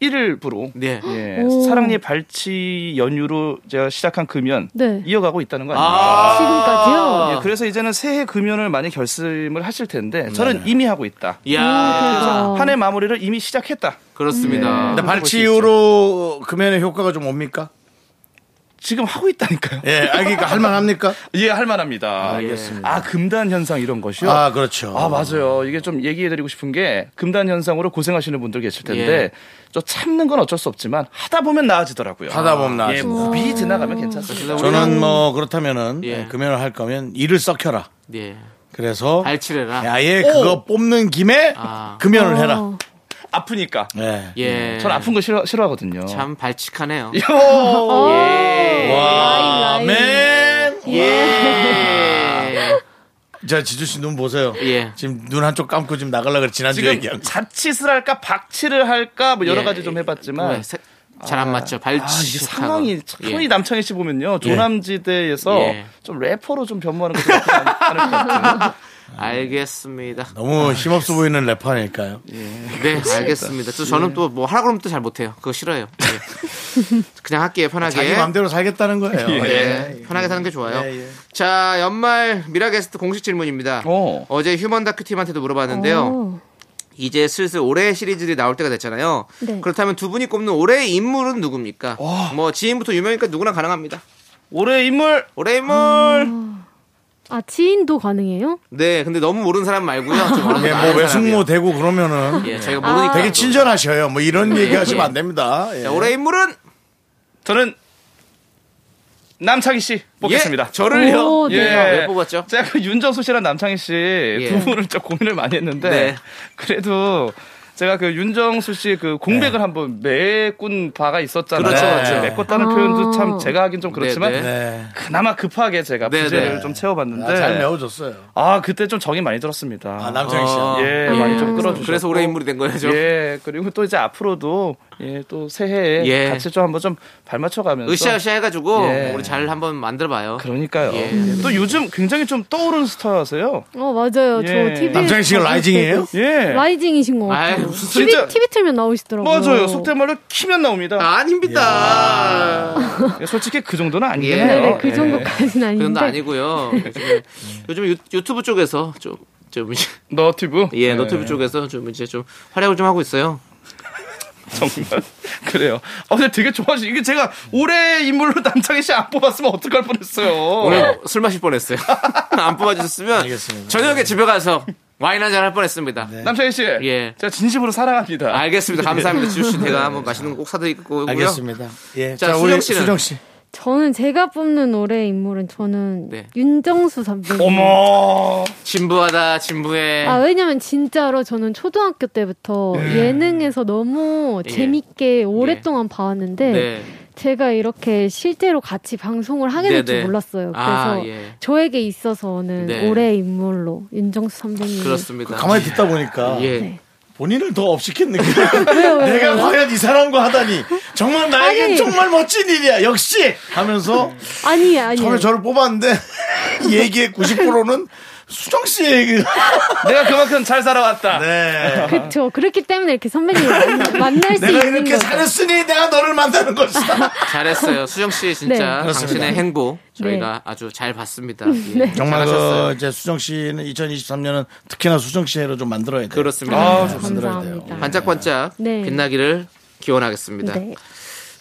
31일부로 네. 예, 오. 사랑니 발치 연휴로 제가 시작한 금연 네. 이어가고 있다는 거 아닙니까? 지금까지요? 예, 그래서 이제는 새해 금연을 많이 결심을 하실 텐데 저는 이미 하고 있다. 이야 대박. 한해 마무리를 이미 시작했다. 그렇습니다 근데 발치 이후로 금연의 효과가 좀 옵니까? 지금 하고 있다니까요. 예, 아, 그러니까 할만합니까? 예, 할 만합니다. 알겠습니다. 아, 금단 현상 이런 것이요? 아, 그렇죠. 아, 맞아요. 이게 좀 얘기해드리고 싶은 게 금단 현상으로 고생하시는 분들 계실 텐데 예. 저 참는 건 어쩔 수 없지만 하다 보면 나아지더라고요. 하다 보면 예, 나아집니다. 무비 지나가면 괜찮습니다. 저는 뭐 그렇다면은 예. 금연을 할 거면 이를 썩혀라. 네. 그래서 발치래라 아예 그거 뽑는 김에 아. 금연을 해라. 어. 아프니까. 예. 예. 전 아픈 거 싫어, 싫어하거든요. 참 발칙하네요 요! 예. 와, 라인, 라인. 맨. 예. 자, 지주 씨 눈 보세요. 예. 지금 눈 한쪽 감고 지금 나가려고 그래. 지난주에 지금 얘기한 거. 자칫을 할까 박치를 할까 뭐 여러 예. 가지 좀 해봤지만 잘안 맞죠 아, 발치 이게 상황이 참이 남창희 씨 보면요 예. 조남지대에서 예. 좀 래퍼로 좀 변모하는 것도 나쁘지 않- 않을 것 같아요. 알겠습니다 너무 힘없어 보이는 래퍼니까요. 네, 알겠습니다. 또 저는 또 뭐 하라 그러면 또 잘 못해요. 그거 싫어요. 예. 그냥 할게요, 편하게. 자기 마음대로 살겠다는 거예요. 예, 편하게 사는 게 좋아요. 예, 예. 자, 연말 미라 게스트 공식 질문입니다. 어. 어제 휴먼 다큐 팀한테도 물어봤는데요. 오. 이제 슬슬 올해 시리즈들이 나올 때가 됐잖아요. 네. 그렇다면 두 분이 꼽는 올해의 인물은 누굽니까? 뭐 지인부터 유명이니까 누구나 가능합니다. 올해 인물 올해 인물. 아, 지인도 가능해요? 네, 근데 너무 모르는 사람 말고요. 정도 예, 뭐 외숙모. 되고 그러면은 예, 저희가 모르니까. 되게 또. 친절하셔요. 뭐 이런 얘기하시면 안 됩니다. 예. 자, 올해 인물은 저는 남창희 씨 뽑겠습니다. 예, 저를요. 오, 네. 왜 뽑았죠? 제가 그 윤정수 씨랑 남창희 씨두 예. 분을 좀 고민을 많이 했는데 네. 그래도 제가 그 윤정수 씨 그 공백을 한번 메꾼 바가 있었잖아요. 그렇죠, 그렇죠. 메꿨다는 아. 표현도 참 제가 하긴 좀 그렇지만 네, 네. 그나마 급하게 제가 네, 부재를 네. 좀 채워봤는데 아, 잘 메워줬어요. 아 그때 좀 정이 많이 들었습니다. 아, 남창희 씨. 어. 예, 예. 많이 좀 끌어주셨고 그래서 올해 인물이 된 거죠. 예, 그리고 또 이제 앞으로도 예, 또 새해에 예. 같이 좀 한번 좀 발맞춰가면서 으쌰으쌰 해가지고 예. 우리 잘 한번 만들어봐요. 그러니까요. 예. 예, 또 요즘 굉장히 좀 떠오르는 스타세요. 어, 맞아요. 예. 저 TV. 남창희 씨가 rising이에요? 예. rising이신 것 아이, 같아요. 무슨 TV, 진짜- TV 틀면 나오시더라고요. 맞아요. 속된 말로 키면 나옵니다. 아 닙니다. 예, 솔직히 그 정도는 예. 아니겠네요. 네네, 그 예. 정도까지는 아닌데. 그 정도 아니고요. 요즘 유, 유튜브 쪽에서 좀, 좀 이제, 너튜브. 예, 네. 너튜브 쪽에서 좀 이제 좀 활약을 좀 하고 있어요. 정말 그래요. 어, 근데 되게 좋아하시. 이게 제가 올해 인물로 남창희 씨 안 뽑았으면 어떡할 뻔했어요. 오늘 술 마실 뻔했어요. 안 뽑아주셨으면 알겠습니다. 저녁에 집에 가서 와인 한 잔 할 뻔했습니다. 남창희 씨. 예. 제가 진심으로 사랑합니다. 알겠습니다. 감사합니다. 지우 씨, 제가 한번 맛있는 거 꼭 사드릴 거고요. 알겠습니다. 예. 자, 자, 수정 씨는? 수정 씨. 저는 제가 뽑는 올해 인물은 저는 네. 윤정수 선배님. 어머. 진부하다, 진부해. 아, 왜냐면 진짜로 저는 초등학교 때부터 예능에서 너무 예. 재밌게 오랫동안 봐왔는데 네. 제가 이렇게 실제로 같이 방송을 하게 될줄 네네. 몰랐어요. 그래서 아, 예. 저에게 있어서는 네. 올해의 인물로 윤정수 선배님. 그렇습니다. 가만히 듣다 보니까 예. 네. 본인을 더 업시킨 느낌. 내가? 과연 이 사람과 하다니 정말 나에겐 아니. 정말 멋진 일이야. 역시 하면서 아니 아니. 처음에 저를 뽑았는데 이 얘기의 90%는 수정 씨의 얘기가. 내가 그만큼 잘 살아왔다. 네. 그렇죠. 그렇기 때문에 이렇게 선배님을 만- 만날 수 내가 있는 이렇게 거죠. 잘했으니 내가 너를 만나는 것이다. 잘했어요. 수정 씨 진짜 네. 당신의 그렇습니다. 행보 저희가 아주 잘 봤습니다. 예. 네. 정말 잘하셨어요. 그 이제 수정 씨는 2023년은 특히나 수정 씨 해로 좀 만들어야 돼요. 그렇습니다. 아, 감사합니다. 반짝반짝 네. 빛나기를 기원하겠습니다. 네.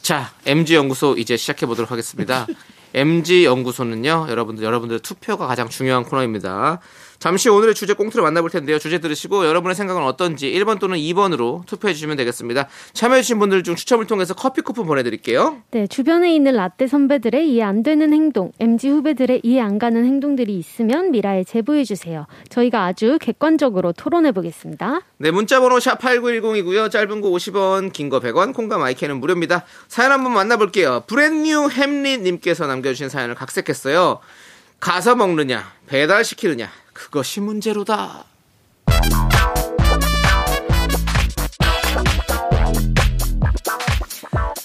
자, MG 연구소 이제 시작해 보도록 하겠습니다. MG 연구소는요, 여러분들 여러분들 투표가 가장 중요한 코너입니다. 잠시 오늘의 주제 꽁트를 만나볼 텐데요. 주제 들으시고 여러분의 생각은 어떤지 1번 또는 2번으로 투표해 주시면 되겠습니다. 참여해주신 분들 중 추첨을 통해서 커피 쿠폰 보내드릴게요. 네, 주변에 있는 라떼 선배들의 이해 안 되는 행동, MG 후배들의 이해 안 가는 행동들이 있으면 미라에 제보해 주세요. 저희가 아주 객관적으로 토론해 보겠습니다. 네, 문자번호 샵 8910이고요. 짧은 거 50원, 긴 거 100원, 콩과 마이크는 무료입니다. 사연 한번 만나볼게요. 브랜뉴 햄리님께서 남겨주신 사연을 각색했어요. 가서 먹느냐, 배달시키느냐, 그것이 문제로다.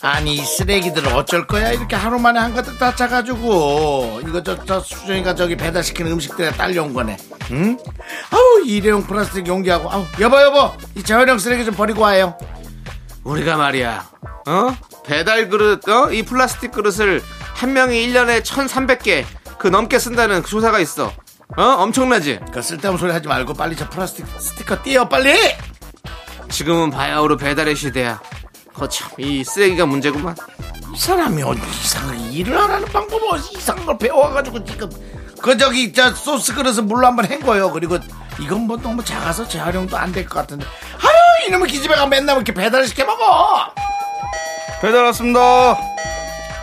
아니 이 쓰레기들을 어쩔 거야 이렇게 하루 만에 한 가득 다 짜가지고 이거 저, 저 수정이가 저기 배달시키는 음식들에 딸려온 거네 응? 아우 일회용 플라스틱 용기하고 아우 여보 여보 이 재활용 쓰레기 좀 버리고 와요 우리가 말이야, 어? 배달 그릇, 어? 이 플라스틱 그릇을 한 명이 1년에 1,300개 그 넘게 쓴다는 그 조사가 있어. 어? 엄청나지? 그 쓸데없는 소리 하지 말고 빨리 저 플라스틱 스티커 띄어 빨리 지금은 바야흐로 배달의 시대야. 거참, 이 쓰레기가 문제구만. 이 사람이 어디 이상하게 일을 하라는 방법을 어디 이상한 걸 배워가지고 지금 그 저기 저 소스 그릇을 물로 한번 헹궈요 그리고 이건 뭐 너무 작아서 재활용도 안 될 것 같은데 아유 이놈의 기집애가 맨날 이렇게 배달을 시켜 먹어 배달 왔습니다.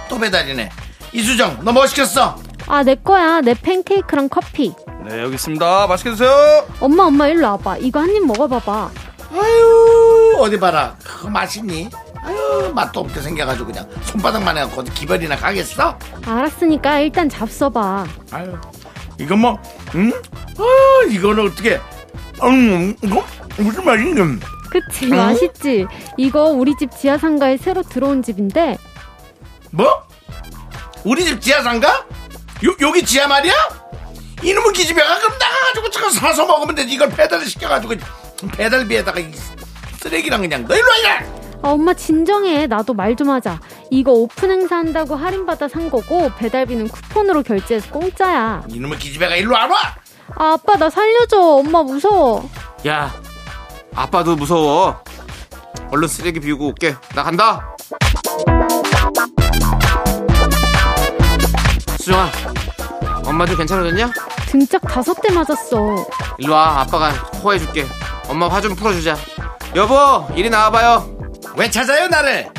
또 배달이네 이수정 너 뭐 시켰어? 아, 내 거야. 내 팬케이크랑 커피. 네, 여기 있습니다. 맛있게 드세요. 엄마, 엄마, 일로 와봐. 이거 한 입 먹어봐봐. 아유 어디 봐라 그거 맛있니? 아유 맛도 없게 생겨가지고 그냥 손바닥만 해갖고 어디 기별이나 가겠어? 알았으니까 일단 잡숴봐. 아유 이건 뭐 응? 아 이거는 어떻게 음 이거 무슨 말인가 그치, 맛있지? 이거 우리 집 지하상가에 새로 들어온 집인데, 뭐? 우리 집 지하상가? 요, 여기 지하 말이야? 이놈의 기집애가 그럼 나가가지고 저거 사서 먹으면 되지 이걸 배달을 시켜가지고 배달비에다가 이 쓰레기랑 그냥 너 일로 와야 아, 엄마 진정해. 나도 말 좀 하자. 이거 오픈 행사 한다고 할인받아 산 거고, 배달비는 쿠폰으로 결제해서 공짜야. 이놈의 기집애가 일로 안 와? 아, 아빠 나 살려줘. 엄마 무서워. 야, 아빠도 무서워. 얼른 쓰레기 비우고 올게. 나 간다. 수정아, 엄마 좀 괜찮아졌냐? 등짝 다섯 대 맞았어. 일로 와, 아빠가 호해줄게. 엄마 화 좀 풀어주자. 여보, 이리 나와봐요. 왜 찾아요 나를?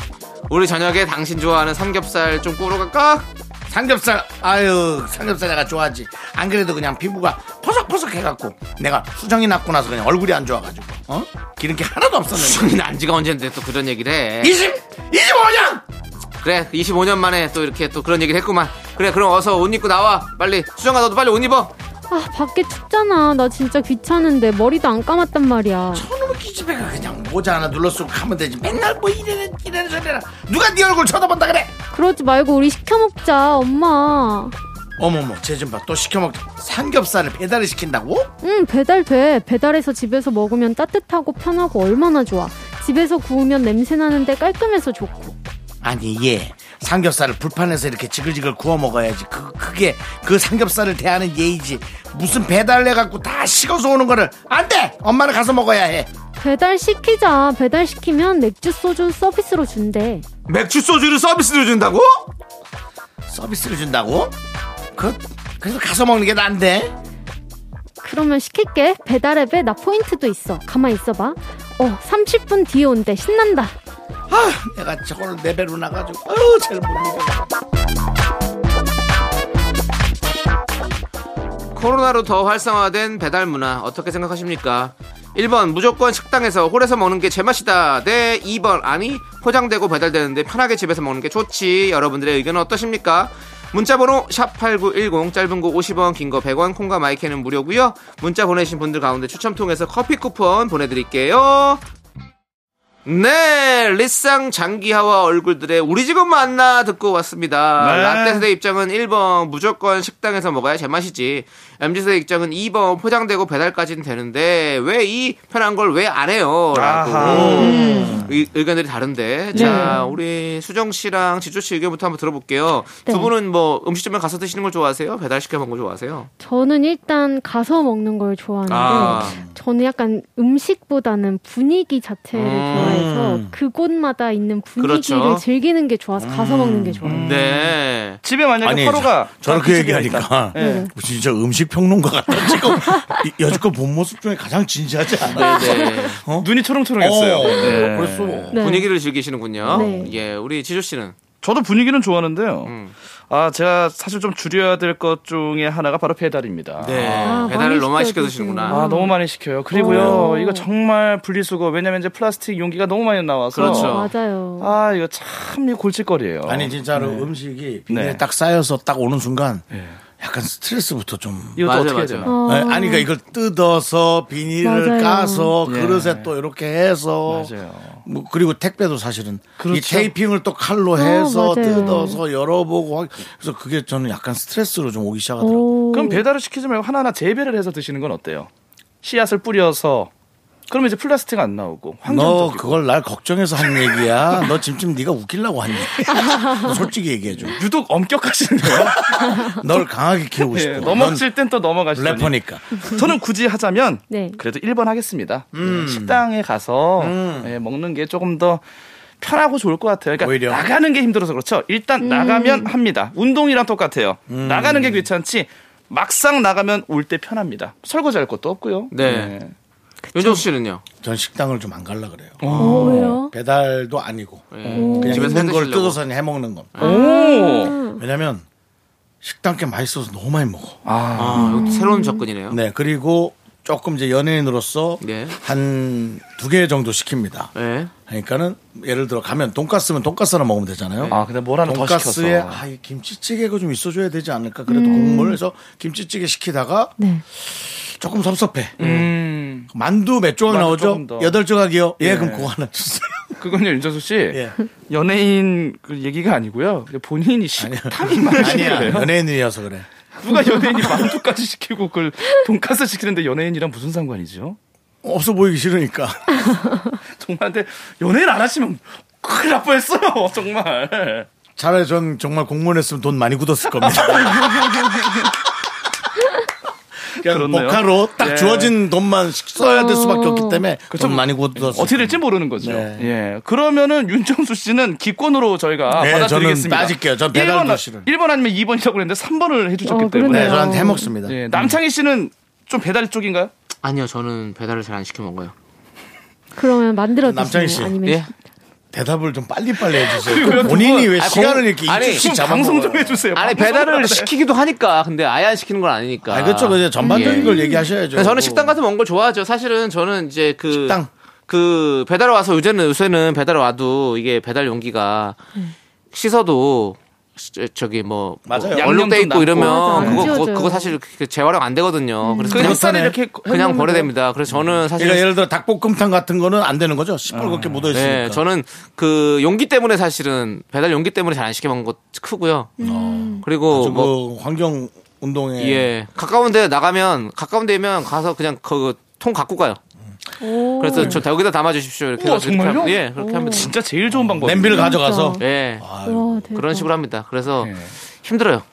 우리 저녁에 당신 좋아하는 삼겹살 좀 구우러 갈까? 삼겹살 아유 삼겹살 내가 좋아하지 안 그래도 그냥 피부가 퍼석퍼석 해갖고 내가 수정이 났고 나서 그냥 얼굴이 안 좋아가지고 어? 기름기 하나도 없었는데 수정이 난 지가 언젠데 또 그런 얘기를 해. 20 25년 그래, 25년 만에 또 이렇게 또 그런 얘기를 했구만. 그래, 그럼 어서 옷 입고 나와. 빨리. 수정아, 너도 빨리 옷 입어. 아, 밖에 춥잖아. 나 진짜 귀찮은데 머리도 안 감았단 말이야. 저놈의 기집애가 그냥 모자 하나 눌러 쓰고 가면 되지 맨날 뭐 이래는 이래는 저래는 누가 네 얼굴 쳐다본다 그래 그러지 말고 우리 시켜 먹자, 엄마. 어머머 쟤 좀 봐 또 시켜먹 삼겹살을 배달을 시킨다고? 응, 배달돼. 배달해서 집에서 먹으면 따뜻하고 편하고 얼마나 좋아. 집에서 구우면 냄새 나는데 깔끔해서 좋고. 아니 얘 삼겹살을 불판에서 이렇게 지글지글 구워 먹어야지 그 그게 그 삼겹살을 대하는 예의지 무슨 배달 해갖고 다 식어서 오는 거를 안돼 엄마는 가서 먹어야 해 배달 시키자. 배달 시키면 맥주 소주 서비스로 준대. 맥주 소주를 서비스로 준다고? 서비스를 준다고? 그 그래도 가서 먹는 게 난데 그러면 시킬게. 배달 앱에 나 포인트도 있어. 가만 있어봐. 어, 30분 뒤에 온대. 신난다. 아 내가 저걸 내 배로 나가지고 아유 잘못 먹어 코로나로 더 활성화된 배달 문화 어떻게 생각하십니까? 1번 무조건 식당에서 홀에서 먹는 게 제맛이다. 네 2번 아니 포장되고 배달되는데 편하게 집에서 먹는 게 좋지. 여러분들의 의견은 어떠십니까? 문자번호 샵8910 짧은 거 50원 긴 거 100원 콩과 마이크는 무료고요. 문자 보내신 분들 가운데 추첨 통해서 커피 쿠폰 보내드릴게요. 네, 리쌍 장기하와 얼굴들의 우리 집은 만나 듣고 왔습니다. 네. 라떼 세대 입장은 1번 무조건 식당에서 먹어야 제맛이지. MZ 세대 입장은 2번 포장되고 배달까지는 되는데 왜 이 편한 걸 왜 안 해요? 라고 아하. 의, 의견들이 다른데. 자, 우리 수정 씨랑 지조 씨 의견부터 한번 들어볼게요. 네. 두 분은 뭐 음식점에 가서 드시는 걸 좋아하세요? 배달 시켜 먹는 걸 좋아하세요? 저는 일단 가서 먹는 걸 좋아하는데 아. 저는 약간 음식보다는 분위기 자체를 음. 좋아해 서 그곳마다 있는 분위기를 그렇죠. 즐기는 게 좋아서 가서 먹는 게 좋아요. 네. 집에 만약에 아니, 화로가 저, 저는 그 얘기하니까 있다. 예. 무슨 진짜 음식 평론가 같다. 지금 이- 여지껏 본 모습 중에 가장 진지하지 않아요? 네. 눈이 초롱초롱했어요. 어, 예. 그랬어. 네. 분위기를 즐기시는군요. 네. 예, 우리 지조 씨는 저도 분위기는 좋아하는데요. 음. 아, 제가 사실 좀 줄여야 될 것 중에 하나가 바로 배달입니다. 네. 아, 배달을 너무 많이 시켜 드시는구나. 아, 너무 많이 시켜요. 그리고요, 오. 이거 정말 분리수거. 왜냐면 이제 플라스틱 용기가 너무 많이 나와서. 그렇죠. 어, 맞아요. 아, 이거 참 이거 골칫거리예요. 아니 진짜로 음식이 비닐에 네. 딱 쌓여서 딱 오는 순간 예. 약간 스트레스부터 좀. 이것도 맞아요, 어떻게 해야. 되나? 어, 네, 아니 그러니까 이걸 뜯어서 비닐을 맞아요. 까서 예. 그릇에 또 이렇게 해서 맞아요. 뭐 그리고 택배도 사실은 그렇죠. 이 테이핑을 또 칼로 어, 해서 맞아요. 뜯어서 열어보고 하- 그래서 그게 저는 약간 스트레스로 좀 오기 시작하더라고요. 오. 그럼 배달을 시키지 말고 하나하나 재배를 해서 드시는 건 어때요? 씨앗을 뿌려서 그러면 이제 플라스틱 안 나오고 너 환경적이고 그걸 날 걱정해서 한 얘기야. 너 지금 네가 웃기려고 한 얘기야. 너 솔직히 얘기해 줘. 유독 엄격하시네요. 널 강하게 키우고 예, 싶어. 넘어질 땐또넌 넘어가시더니 래퍼니까. 저는 굳이 하자면 네. 그래도 1번 하겠습니다. 음. 식당에 가서 예, 먹는 게 조금 더 편하고 좋을 것 같아요. 그러니까 오히려. 나가는 게 힘들어서 그렇죠. 일단 나가면 합니다. 운동이랑 똑같아요. 음. 나가는 게 귀찮지 막상 나가면 올 때 편합니다. 설거지 할 것도 없고요. 네. 윤정수 씨는요? 전 식당을 좀 안 갈라 그래요. 어, 왜요? 배달도 아니고 예. 그냥 집에서 있는 걸. 뜯어서 그냥 해먹는 건. 오. 왜냐면 식당 게 맛있어서 너무 많이 먹어. 아, 이것도 새로운 접근이네요. 네 그리고 조금 이제 연예인으로서 네. 한두 개 정도 시킵니다. 네. 그러니까는 예를 들어 가면 돈가스면 돈가스 하나 먹으면 되잖아요. 아, 근데 뭘 하나 시켰어. 아, 이 김치찌개가 좀 있어줘야 되지 않을까? 그래도 국물에서 김치찌개 시키다가 네. 조금 섭섭해. 음. 만두 몇 조각 만두 나오죠? 여덟 조각이요. 예, 예. 그럼 그거 하나 주세요. 그건요, 윤정수 씨. 예. 연예인 그 얘기가 아니고요. 본인이 식탐이 많으신. 거예요. 연예인이어서 그래. 누가 연예인이 만두까지 시키고 그걸 돈가스 시키는데 연예인이랑 무슨 상관이죠? 없어 보이기 싫으니까. 정말 근데 연예인 안 하시면 큰일 날 뻔했어요. 정말. 차라리 전 정말 공무원 했으면 돈 많이 굳었을 겁니다. 그냥 그렇네요. 복화로 딱 예. 주어진 돈만 써야 될 수밖에 없기 때문에 돈 많이 굳었을 어떻게 될지 모르는 거죠. 네. 예. 그러면은 윤정수 씨는 기권으로 저희가 네, 받아드리겠습니다. 저는 빠질게요. 전 배달도 싫어요. 1번 아니면 2번이라고 그랬는데 3번을 해주셨기 어, 때문에. 네. 저한테 해먹습니다. 예. 남창희 씨는 좀 배달 쪽인가요? 아니요, 저는 배달을 잘 안 시켜 먹어요. 그러면 만들어 남창희? 씨. 아니면 예? 대답을 좀 빨리빨리 해주세요. 본인이 분- 왜 아니, 시간을 공- 이렇게 좀 잡아 방송 좀? 해주세요. 아니, 배달을. 시키기도 하니까. 근데 아예 안 시키는 건 아니니까. 아, 그렇죠. 그죠. 전반적인 예. 걸 얘기하셔야죠. 근데 저는 식당 가서 먹는 걸 좋아하죠. 사실은 저는 이제 그. 식당. 그 배달 와서 요새는 요새는 배달 와도 이게 배달 용기가 씻어도 저- 저기 뭐, 맞아요. 뭐 얼룩돼 좀 있고. 이러면 그거, 그거. 그거 사실 그 재활용 안 되거든요. 그래서 그냥 그냥 쌀 이렇게 그냥 버려야 됩니다. 그래서 저는 사실 그러니까 예를 들어 닭볶음탕 같은 거는 안 되는 거죠. 시뻘겋게 묻어 있으니까. 네, 저는 그 용기 때문에 사실은 배달 용기 때문에 잘 안 시켜 먹는 것 크고요. 그리고 뭐 그 환경 운동에 예, 가까운 데 나가면 가까운 데면 가서 그냥 그 통 갖고 가요. 오. 그래서 저 여기다 담아 주십시오. 이렇게 우와, 해가지고 이렇게 정말요? 하면- 예, 그렇게 합니다. 진짜 제일 좋은 방법. 냄비를 가져가서 예. 와. 그런 식으로 합니다. 그래서 예. 힘들어요.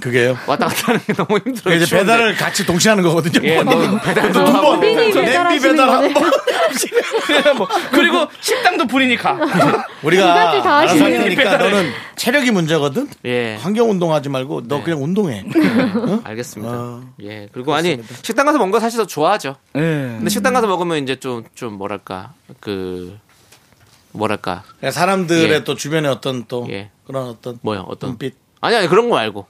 그게요. 왔다 갔다 하는 게 너무 힘들어요. 이제 추운데. 배달을 같이 동시에 하는 거거든요. 예, 뭐 배달도 두 번. 본인이 냄비 배달하시는 배달 한 거네. 번. 뭐, 그리고 식당도 본인이 가. 우리가 두 가지 다 알아서 하시네요. 할 테니까 너는 체력이 문제거든. 예. 환경 운동하지 말고 너 그냥 운동해. 알겠습니다. 어. 예. 그리고 아니 식당 가서 먹는 거 사실 더 좋아하죠. 예. 근데 식당 가서 먹으면 이제 좀 좀 뭐랄까 그 뭐랄까 그러니까 사람들의 예. 또 주변에 어떤 또 예. 그런 어떤 뭐요 어떤 눈빛. 아니 아니 그런 거 말고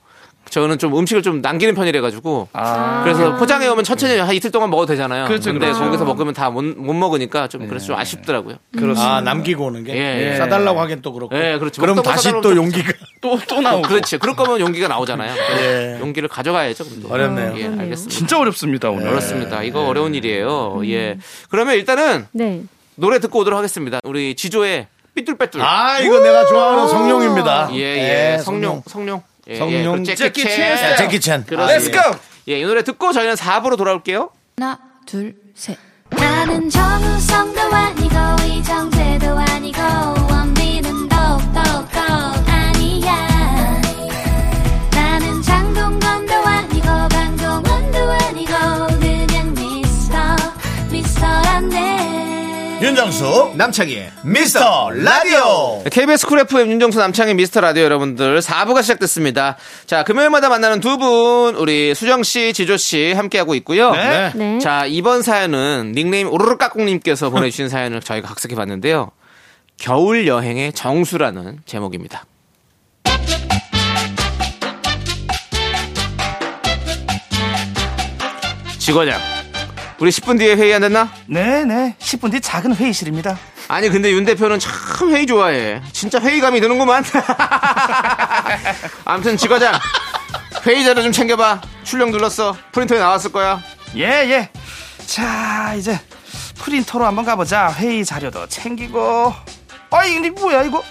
저는 좀 음식을 좀 남기는 편이라 가지고 아. 그래서 포장해 오면 천천히 한 이틀 동안 먹어도 되잖아요. 그렇죠, 근데 그렇죠. 거기서 먹으면 다 못 못 먹으니까 좀 그래서 좀 아쉽더라고요. 아, 남기고 오는 게? 예, 예. 싸달라고 하긴 또 그렇고. 예, 그렇죠. 그럼 먹다가 다시 싸달라고 또 좀 용기가 또, 또 나오고. 그렇지. 그럴 거면 용기가 나오잖아요. 예. 용기를 가져가야죠. 근데. 어렵네요. 예, 알겠습니다. 진짜 어렵습니다, 오늘. 그렇습니다. 이거 어려운 일이에요. 예. 그러면 일단은 네. 노래 듣고 오도록 하겠습니다. 우리 지조의 삐뚤빼뚤. 아, 이거 내가 좋아하는 성룡입니다. 예, 예. 예, 성룡, 성룡. 예, 성룡. 예. 재키 챈. 챈. 예, 재키 챈. 그렇습니다. Let's go! 예, 이 노래 듣고 저희는 4부로 돌아올게요. 하나, 둘, 셋. 나는 정우성도 아니고, 이정재도 아니고, 윤정수, 남창희의 미스터 라디오. KBS 쿨 FM 윤정수 남창희 미스터 라디오 여러분들 4부가 시작됐습니다. 자, 금요일마다 만나는 두 분, 우리 수정씨, 지조씨 함께하고 있고요. 네. 네. 자, 이번 사연은 닉네임 오르르까꿍님께서 보내주신 사연을 저희가 각색해 봤는데요. 겨울 여행의 정수라는 제목입니다. 지과장, 우리 10분 뒤에 회의 안 됐나? 네네. 10분 뒤 작은 회의실입니다. 아니 근데 윤 대표는 참 회의 좋아해. 진짜 회의감이 드는구만. 아무튼 지과장 회의 자료 좀 챙겨봐. 출력 눌렀어. 프린터에 나왔을 거야. 예, 예. 자, 이제 프린터로 한번 가보자. 회의 자료도 챙기고. 아이, 근데 뭐야, 이거?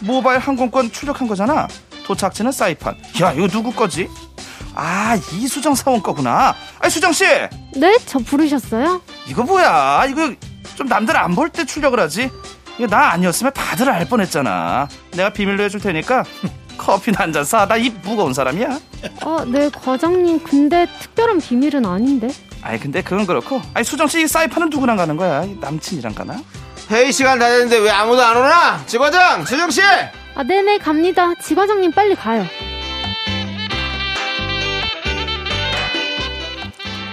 모바일 항공권 출력한 거잖아. 도착지는 사이판. 야, 이거 누구 거지? 아, 이수정 사원 거구나. 아, 수정 씨! 네? 저 부르셨어요? 이거 뭐야? 이거 좀 남들 안 볼 때 출력을 하지? 이거 나 아니었으면 다들 알 뻔했잖아. 내가 비밀로 해줄 테니까 커피나 한잔 사. 나이 무거운 사람이야. 어, 네, 과장님. 근데 특별한 비밀은 아닌데. 아이 근데 그건 그렇고. 아니 수정 씨이 사이판은 누구랑 가는 거야? 이 남친이랑 가나? 회의 시간 다 됐는데 왜 아무도 안 오나? 지과장, 수정 씨. 아, 네네, 갑니다. 지과장님 빨리 가요.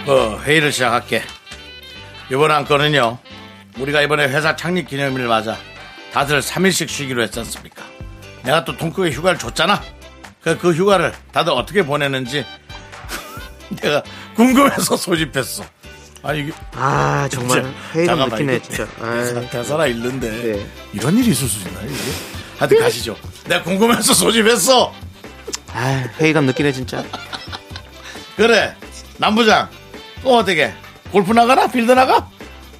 그 회의를 시작할게. 이번 안건은요. 우리가 이번에 회사 창립 기념일을 맞아 다들 3일씩 쉬기로 했지 않습니까? 내가 또돈 크게 휴가를 줬잖아. 그, 그 휴가를 다들 어떻게 보내는지 내가 궁금해서 소집했어. 아니 이게 아 정말 잠깐만, 느끼네 진짜. 대사라 읽는데 네. 이런 일이 있을 수 있나요 이게? 하여튼 가시죠. 내가 궁금해서 소집했어. 아, 회의감 느끼네 진짜. 그래 남부장 또 어떻게 골프 나가나 필드 나가?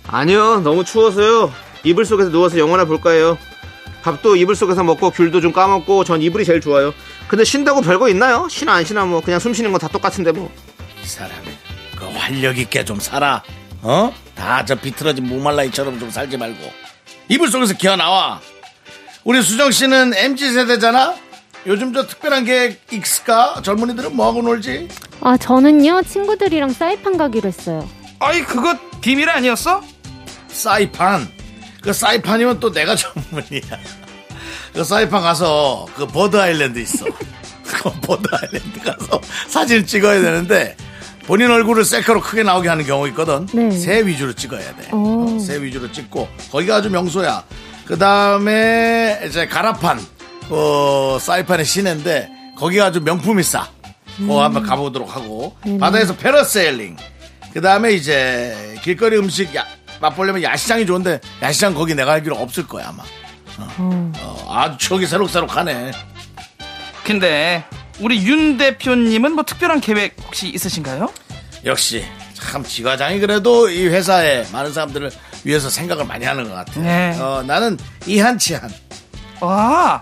아니요, 너무 추워서요. 이불 속에서 누워서 영화나 볼까요? 밥도 이불 속에서 먹고 귤도 좀 까먹고 전 이불이 제일 좋아요. 근데 쉰다고 별거 있나요? 쉬나 안 쉬나 뭐 그냥 숨 쉬는 건 다 똑같은데 뭐. 이 사람이 그 활력 있게 좀 살아. 어? 다 저 비틀어진 무말라이처럼 좀 살지 말고 이불 속에서 기어 나와. 우리 수정 씨는 mz 세대잖아. 요즘 저 특별한 계획 있을까? 젊은이들은 뭐 하고 놀지? 아, 저는요, 친구들이랑 사이판 가기로 했어요. 아이 그거 비밀 아니었어? 사이판. 그 사이판이면 또 내가 전문이야. 그 사이판 가서 그 버드 아일랜드 있어. 그 버드 아일랜드 가서 사진 찍어야 되는데 본인 얼굴을 셀카로 크게 나오게 하는 경우 있거든. 네. 새 위주로 찍어야 돼. 오. 어, 새 위주로 찍고 거기가 아주 명소야. 그 다음에 이제 가라판, 어, 사이판의 시내인데 거기가 아주 명품이 싸. 그거 한번 가보도록 하고 바다에서 패러세일링. 그 다음에 이제 길거리 음식 야- 맛보려면 야시장이 좋은데 야시장 거기 내가 알기로 없을 거야 아마. 어, 어, 아주 추억이 새록새록하네. 근데 우리 윤 대표님은 뭐 특별한 계획 혹시 있으신가요? 역시 참 지과장이 그래도 이 회사에 많은 사람들을 위해서 생각을 많이 하는 것 같아. 네. 어, 나는 이한치한. 아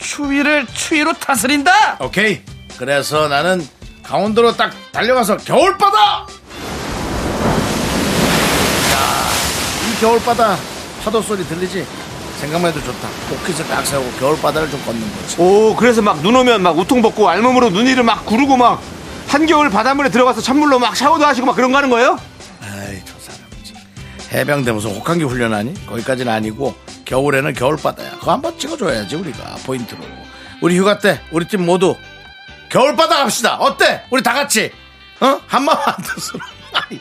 추위를 추위로 다스린다. 오케이. 그래서 나는 강원도로 딱 달려가서 겨울바다. 야, 이 겨울바다 파도 소리 들리지? 생각만 해도 좋다. 옷깃을 딱 세우고 겨울바다를 좀 걷는 거지. 오, 그래서 막 눈 오면 막 우통 벗고 알몸으로 눈이를 막 구르고 막 한겨울 바닷물에 들어가서 찬물로 막 샤워도 하시고 막 그런 거 하는 거예요? 해병대 무슨 혹한기 훈련하니? 거기까지는 아니고 겨울에는 겨울바다야. 그거 한번 찍어줘야지 우리가 포인트로. 우리 휴가 때 우리 팀 모두 겨울바다 갑시다. 어때? 우리 다 같이 어 한마음 한 뜻으로. 아이,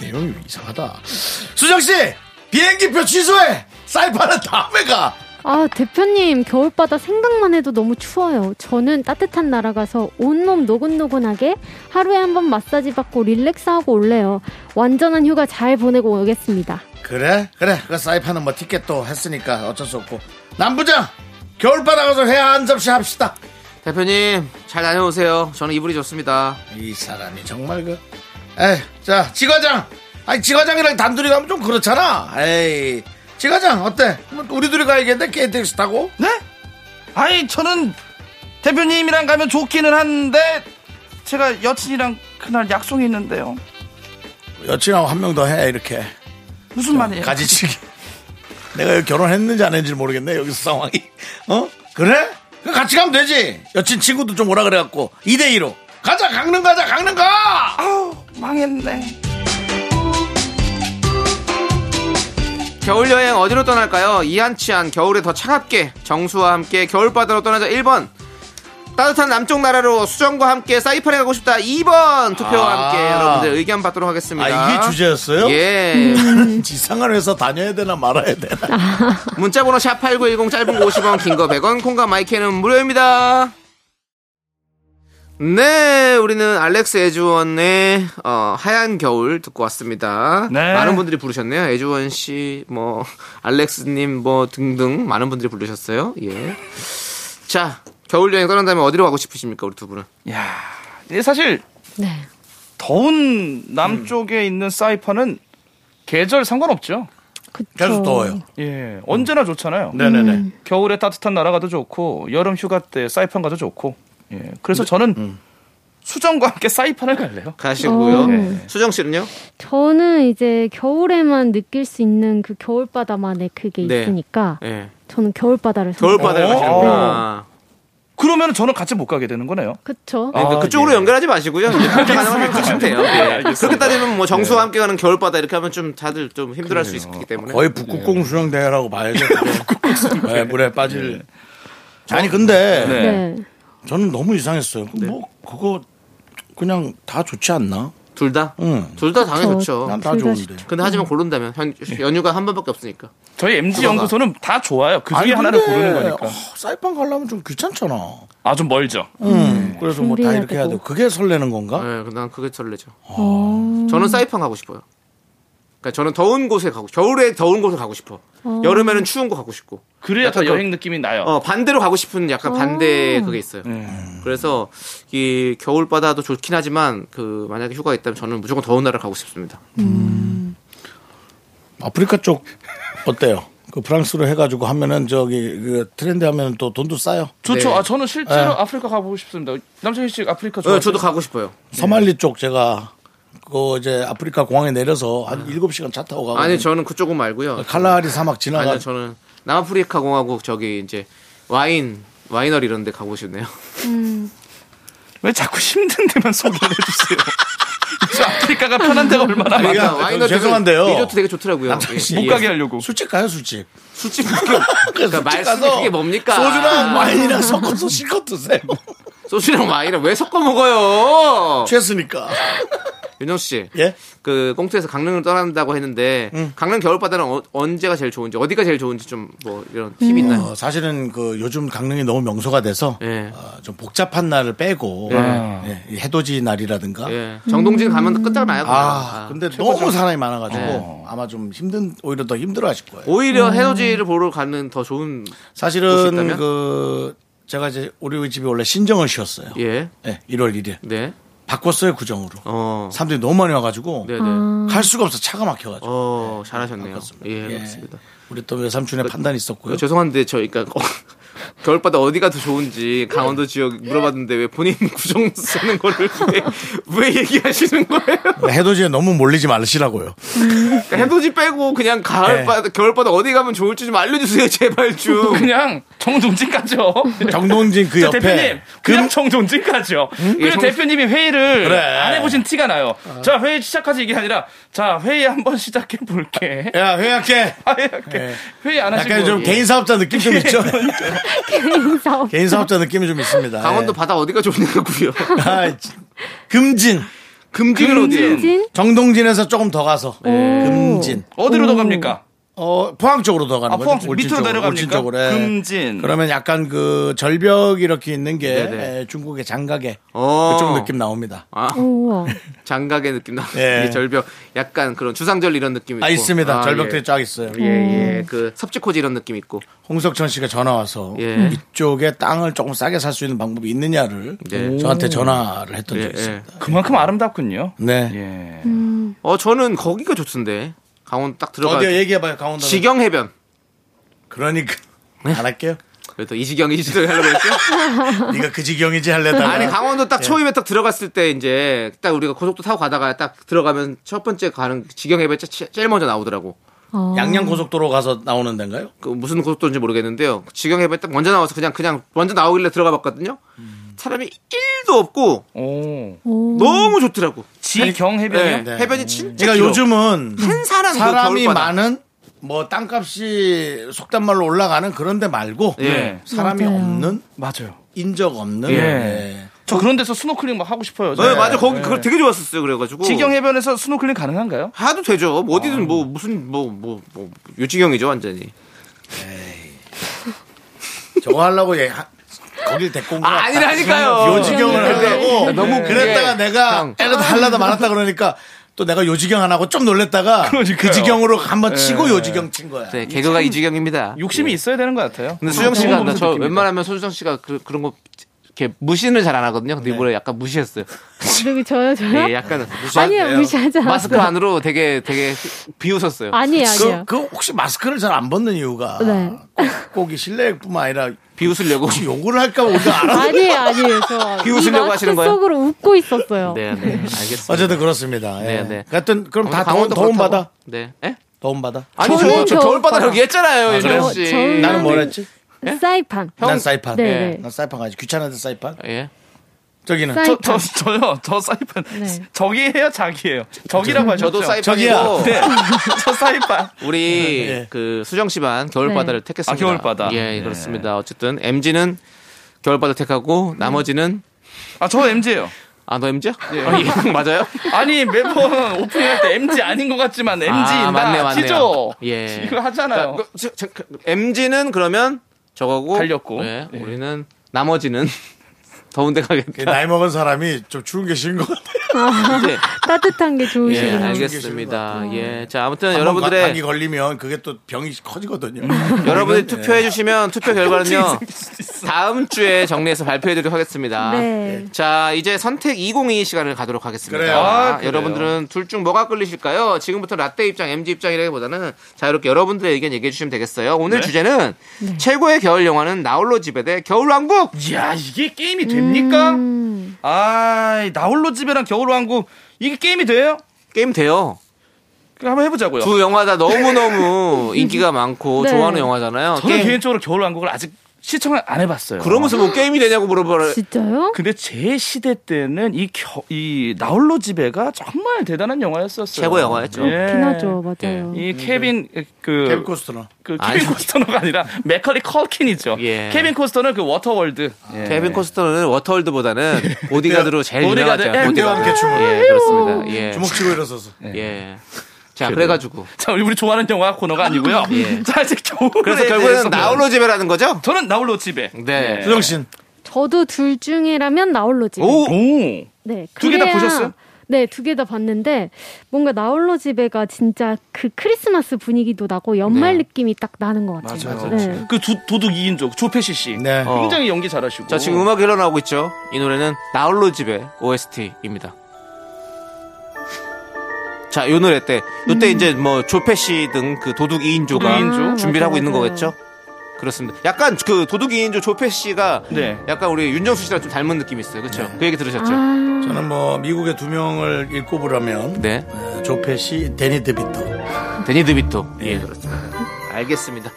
내용이 이상하다. 수정 씨 비행기표 취소해. 사이판은 다음에 가. 아, 대표님, 겨울바다 생각만 해도 너무 추워요. 저는 따뜻한 나라 가서 온몸 노곤노곤하게 하루에 한 번 마사지 받고 릴렉스하고 올래요. 완전한 휴가 잘 보내고 오겠습니다. 그래? 그래. 그 사이판은 뭐 티켓도 했으니까 어쩔 수 없고. 남부장! 겨울바다 가서 회 한 접시 합시다. 대표님 잘 다녀오세요. 저는 이불이 좋습니다. 이 사람이 정말 그. 에이, 자, 지과장! 아니, 지과장이랑 단둘이 가면 좀 그렇잖아. 에이. 지과장, 어때? 뭐 우리 둘이 가야겠는데, KTX 타고? 네? 아이 저는 대표님이랑 가면 좋기는 한데 제가 여친이랑 그날 약속이 있는데요. 여친하고 한 명 더 해, 이렇게. 무슨 말이에요? 가지치기. 내가 결혼했는지 안 했는지 모르겠네, 여기서 상황이. 어? 그래? 그 같이 가면 되지. 여친 친구도 좀 오라 그래갖고. 2대 2로. 가자, 강릉 가자, 강릉 가! 아우 망했네. 겨울 여행 어디로 떠날까요? 이한치한 겨울에 더 차갑게 정수와 함께 겨울바다로 떠나자 1번 따뜻한 남쪽 나라로 수정과 함께 사이판에 가고 싶다 2번 투표와 아. 함께 여러분들 의견 받도록 하겠습니다. 아, 이게 주제였어요? 예. 이상한 회사 다녀야 되나 말아야 되나? 문자번호 샵8910 짧은 거 50원 긴 거 100원 콩과 마이크는 무료입니다. 네, 우리는 알렉스 에주원의 어, 하얀 겨울 듣고 왔습니다. 네. 많은 분들이 부르셨네요. 에주원 씨, 뭐 알렉스님, 뭐 등등 많은 분들이 부르셨어요. 예. 자, 겨울 여행 떠난다면 어디로 가고 싶으십니까, 우리 두 분은? 야, 사실 네. 더운 남쪽에 있는 사이판은 계절 상관없죠. 그쵸. 계속 더워요. 예, 언제나 좋잖아요. 네네네. 겨울에 따뜻한 나라 가도 좋고 여름 휴가 때 사이판 가도 좋고. 예, 그래서 저는 수정과 함께 사이판을 갈래요. 가시고요. 어. 네. 수정 씨는요? 저는 이제 겨울에만 느낄 수 있는 그 겨울바다만의 그게 네. 있으니까 예. 저는 겨울바다를 겨울바다를 어. 가시는구나. 그러면 저는 같이 못 가게 되는 거네요. 그쵸. 네, 그- 아, 그쪽으로 예. 연결하지 마시고요. 가능하면 가시면 돼요. 예. 그렇게 따지면 뭐 정수와 함께 가는 겨울바다 이렇게 하면 좀 다들 좀 힘들어할 수 있기 때문에. 거의 북극공 수영 대회라고 봐야죠. 네, 물에 빠질. 아니 근데 네. 네. 저는 너무 이상했어요. 뭐 그거 그냥 다 좋지 않나? 둘 다? 응. 둘 다 당연히 저- 좋죠. 난다 둘다 좋은데. 근데 하지만 고른다면 현, 연휴가 한 번밖에 없으니까. 저희 MG 그거가. 연구소는 다 좋아요. 그 중에 아니, 하나를 고르는 거니까. 어, 사이판 가려면 좀 귀찮잖아. 아 좀 멀죠. 음, 그래서 뭐 다 이렇게 해야 되고. 되고. 그게 설레는 건가? 네, 난 그게 설레죠. 어. 저는 사이판 가고 싶어요. 그러니까 저는 더운 곳에 가고 겨울에 더운 곳에 가고 싶어. 어. 여름에는 추운 곳 가고 싶고. 그래야 더 여행 느낌이 나요. 어, 반대로 가고 싶은 약간 반대 그게 있어요. 네. 그래서 이 겨울 바다도 좋긴 하지만 그 만약에 휴가 있다면 저는 무조건 더운 나라 가고 싶습니다. 아프리카 쪽 어때요? 그 프랑스로 해가지고 하면은 저기 그 트렌드 하면 또 돈도 싸요. 좋죠. 네. 아 저는 실제로 네. 아프리카 가보고 싶습니다. 남창희 씨 아프리카 어, 좋아하세요? 저도 가고 싶어요. 소말리 쪽 제가 그 이제 아프리카 공항에 내려서 한 7시간 차 타고 가고 아니 저는 그쪽은 말고요. 칼라하리 사막 지나가 아니요 저는 남아프리카 공화국 저기 이제 와인 와이너리 이런 데 가고 싶네요. 왜 자꾸 힘든 데만 소개를 해주세요. 저 아프리카가 편한 데가 얼마나 많아. 야, 그러니까 와이너리 죄송한데요. 리조트 되게 좋더라고요. 남창희 씨. 예, 못 예. 가게 하려고. 술집 가요 술집. 술집 그러니까 술집 말씀이 그게 뭡니까? 소주랑 와인이랑 섞어서 실컷 드세요. 소주랑 와인을 왜 섞어 먹어요? 취했으니까. 윤정 씨, 예? 그 꽁트에서 강릉을 떠난다고 했는데 강릉 겨울바다는 어, 언제가 제일 좋은지 어디가 제일 좋은지 좀 뭐 이런 팁이 있나요? 어, 사실은 그 요즘 강릉이 너무 명소가 돼서 예. 어, 좀 복잡한 날을 빼고 예. 예, 이 해돋이 날이라든가 예. 정동진 가면 끝장나요. 아, 아. 근데 너무 사람이 많아가지고 아마 좀 힘든 오히려 더 힘들어하실 거예요. 오히려 해돋이를 보러 가는 더 좋은 사실은 있다면? 그 제가 이제 우리 집이 원래 신정을 쉬었어요. 예. 예, 1월 1일 네. 바꿨어요 구정으로. 어. 사람들이 너무 많이 와가지고 네네. 갈 수가 없어 차가 막혀가지고. 어, 잘하셨네요. 바꿨습니다. 예, 예. 그렇습니다. 우리 또 외삼촌의 판단이 있었고요. 어, 죄송한데 저 그러니까 어, 겨울바다 어디가 더 좋은지 강원도 지역 물어봤는데 왜 본인 구정 쓰는 거를 왜, 왜 얘기하시는 거예요? 해돋이에 너무 몰리지 말으시라고요. 그러니까 해돋이 빼고 그냥 가을바다 겨울바다 어디 가면 좋을지 좀 알려주세요 제발 좀. 그냥 정동진 가죠. 정동진 그저 옆에 대표님 그냥 정동진 가죠. 예, 그리고 정- 대표님이 회의를 그래. 안 해보신 티가 나요. 자 회의 시작하지 이게 아니라 자 회의 한번 시작해 볼게. 야 회약해. 아, 이렇게 회의 안 하시고 약간 좀 예. 개인 사업자 느낌 좀 있죠. 개인 사업. 개인 사업자 느낌이 좀 있습니다. 강원도 예. 바다 어디가 좋냐고요? 아, 진- 금진. 금진은 어디예요? 진? 정동진에서 조금 더 가서 네. 금진. 어디로 더 갑니까? 어, 포항 쪽으로 더 가는 아, 거죠. 포항 쪽 울진 밑으로 내려갑니까? 울진 쪽으로. 예. 금진. 그러면 약간 그 절벽 이렇게 있는 게 네네. 예, 중국의 장각에 어. 그쪽 느낌 나옵니다. 아, 우와. 장각의 느낌 나. 예. 이 절벽 약간 그런 주상절 이런 느낌 있고. 아, 있습니다. 아, 절벽들이 예. 쫙 있어요. 예, 예. 그 섭지코지 이런 느낌 있고. 홍석천 씨가 전화 와서 예. 이쪽에 땅을 조금 싸게 살 수 있는 방법이 있느냐를 네. 저한테 전화를 했던 예, 적이 예. 있습니다. 그만큼 아름답군요. 네. 예. 어, 저는 거기가 좋던데. 강원 딱 들어가. 어디요? 얘기해봐요, 강원도. 지경 해변. 그러니까. 네. 안 할게요. 그래도 이지경이 지도 하려고 했죠? 네가 그 지경이지 할래다가. 아니 강원도 예. 딱 초입에 딱 들어갔을 때 이제 딱 우리가 고속도 타고 가다가 딱 들어가면 첫 번째 가는 지경 해변 제- 제일 먼저 나오더라고. 어. 양양 고속도로 가서 나오는 데인가요? 그 무슨 고속도로인지 모르겠는데요. 지경 해변 딱 먼저 나와서 그냥 그냥 먼저 나오길래 들어가 봤거든요. 사람이 1도 없고 오. 오. 너무 좋더라고. 지경 해변이요? 네, 해변이 진짜 그러니까 길어. 요즘은 한산한 그 사람이 겨울바다. 많은 뭐 땅값이 속된 말로 올라가는 그런 데 말고 예. 사람이 맞아요. 없는 맞아요. 인적 없는 예. 예. 저 그런 데서 스노클링 막 하고 싶어요. 네, 맞아. 거기 그거 되게 좋았었어요. 그래가지고 지경 해변에서 스노클링 가능한가요? 해도 되죠. 뭐 어디든 뭐 무슨 뭐뭐 뭐 요지경이죠 완전히. 저거 하려고 얘 하- 거길 데리고 온거 아, 아니라니까요. 요지경을 하려고 너무 그랬다가 내가 형. 애를 하려다 말았다 그러니까 또 내가 요지경 안 하고 좀 놀랬다가 그러니까요. 그 지경으로 한번 치고 요지경 친 거야. 네, 개그가 이 지경입니다. 욕심이 있어야 되는 것 같아요. 근데 수정 그런 씨가 거나 저. 웬만하면 손수정 씨가 그, 그런 거 이렇게 무시는 잘안 하거든요. 근데 이번에 약간 무시했어요. 누구 저요 저요? 예, 약간 아니요 무시하지 않았어요. 마스크 안으로 되게 되게 비웃었어요. 아니에요 그, 아니에요. 그 혹시 마스크를 잘 안 벗는 이유가 네. 꼭 이 실내뿐만 아니라 비웃으려고. 혹시 욕을 할까 봐 우리가 알아. 아니에요 아니에요 저. 비웃으려고 이 하시는 거예요? 속으로 웃고 있었어요. 네, 네. 알겠습니다. 어쨌든 그렇습니다. 예. 네, 네. 하여튼 그럼 다 도움, 도움. 받아. 네. 예? 도움 받아. 아니, 저, 저는 저 겨울 바다 겨울바다. 얘기했잖아요, 아? 윤정 씨. 저는- 나는 뭘 했지? 사이판. 난 사이판. 네, 예. 네. 난 사이판 가지. 귀찮은데 사이판. 예. 저기는 사이- 저, 저, 저요, 저 사이판. 네. 저기예요, 자기예요. 저기라고 하죠. 저도 사이판이고 저기요. 네. 저 사이판. 우리 예. 그 수정 씨반 겨울바다를 네. 택했습니다. 아, 겨울바다. 예, 네. 그렇습니다. 어쨌든 MG는 겨울바다 택하고 나머지는 아, 저 MG예요. 아, 너 MG야? 예. 맞아요? 아니, 매번 오프닝할 때 MG 아닌 것 같지만 MG인다. 아, 맞네, 맞네요. 티죠? 예. 이거 하잖아요. 그, 저, 저, 그, MG는 그러면 저거고 달렸고. 예, 네. 우리는 나머지는 더운 데 가겠다. 나이 먹은 사람이 좀 추운 게 싫은 것 같아요. 이제 따뜻한 게 예, 좋으시구나. 알겠습니다. 예. 자, 아무튼 한번 여러분들의 감기 걸리면 그게 또 병이 커지거든요. 여러분들이 투표해 주시면 투표 결과는요. 다음 주에 정리해서 발표해 드리도록 하겠습니다. 네. 자, 이제 선택 202 시간을 가도록 하겠습니다. 그래요. 아, 그래요. 여러분들은 둘 중 뭐가 끌리실까요? 지금부터 라떼 입장, MG 입장이라기보다는 자유롭게 여러분들의 의견 얘기해 주시면 되겠어요. 오늘 네. 주제는 최고의 겨울 영화는 나홀로 집에 대 겨울왕국. 이야, 이게 게임이 됩니까? 음, 아, 나홀로 집에랑 겨울 왕국. 이게 게임이 돼요? 게임 돼요. 그럼 한번 해보자고요. 두 영화 다 너무 너무 인기가 많고 네. 좋아하는 영화잖아요. 저는 게임- 개인적으로 겨울왕국을 아직 시청을 안 해봤어요. 그러면서 뭐 게임이 되냐고 물어봐라. 진짜요? 근데 제 시대 때는 이, 겨, 이 나홀로 집에가 정말 대단한 영화였었어요. 최고 영화였죠. 예. 기나죠 맞아요. 이 케빈 그 케빈 코스트너. 그 아니. 케빈 코스터너가 아니라 맥컬리 컬킨이죠. 예. 케빈 코스터는 그 워터월드. 예. 케빈 코스터는 워터월드보다는 보디가드로 제일 보디가드, 유명하죠. 예, 늑대와 함께 춤을. 예, 그렇습니다. 예. 주먹 치고 일어서서. 예. 자, 그래가지고. 자, 우리 우리 좋아하는 영화 코너가 아니고요. 예. 자, 이제 그래서 결국에는 대해서는 나홀로 집에라는 거죠? 저는 나홀로 집에. 네. 수정 씨는 저도 둘 중이라면 나홀로 집. 오! 오. 네. 두 개다 그래야- 보셨어요? 네, 두 개 다 봤는데 뭔가 나홀로 집에가 진짜 그 크리스마스 분위기도 나고 연말 네. 느낌이 딱 나는 것 같아요. 맞아요. 네. 그 두, 도둑 2인조 조페시 씨. 네. 어. 굉장히 연기 잘하시고. 자, 지금 음악이 흘러나오고 있죠? 이 노래는 나홀로 집의 OST입니다. 자, 요 노래 때, 요때 이제 뭐 조페시 등그 도둑 2인조가 도둑 2인조? 아, 준비를 하고 있는. 거겠죠? 그렇습니다. 약간 그 도둑 2인조 조페시가 네. 약간 우리 윤정수 씨랑 좀 닮은 느낌이 있어요. 그렇죠? 그 얘기 들으셨죠? 아, 저는 뭐 미국의 두 명을 읽고 보라면 네. 어, 조페 씨, 데니 드비터. 데니 드비토. 예, 그렇습니다. 알겠습니다.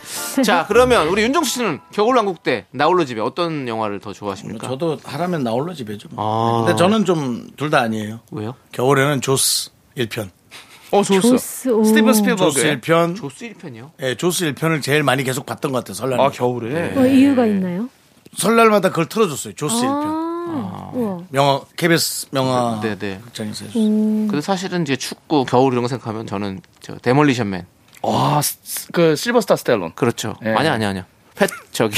자, 그러면 우리 윤정수 씨는 겨울왕국 때 나홀로 집에 어떤 영화를 더 좋아하십니까? 저도 하라면 나홀로 집에죠. 뭐. 아. 근데 저는 좀 둘 다 아니에요. 왜요? 겨울에는 조스 1편. 어, 좋았어. 조스, 오. 스티븐 조스 스필버그의 1편. 조스 1편이요? 예, 조스 1편을 제일 많이 계속 봤던 것 같아요. 설날. 아, 겨울에. 어, 이유가 있나요? 설날마다 그걸 틀어줬어요. 조스 1편. 아, 우와. 명화, KBS 명화 네, 네. 극장에서 해줬어요. 음, 근데 사실은 이제 축구, 겨울 이런 거 생각하면 저는 저 데몰리션맨. 와, 스- 그 실버스타 스텔론. 그렇죠. 예. 아니 아니 아니요. 펫 저기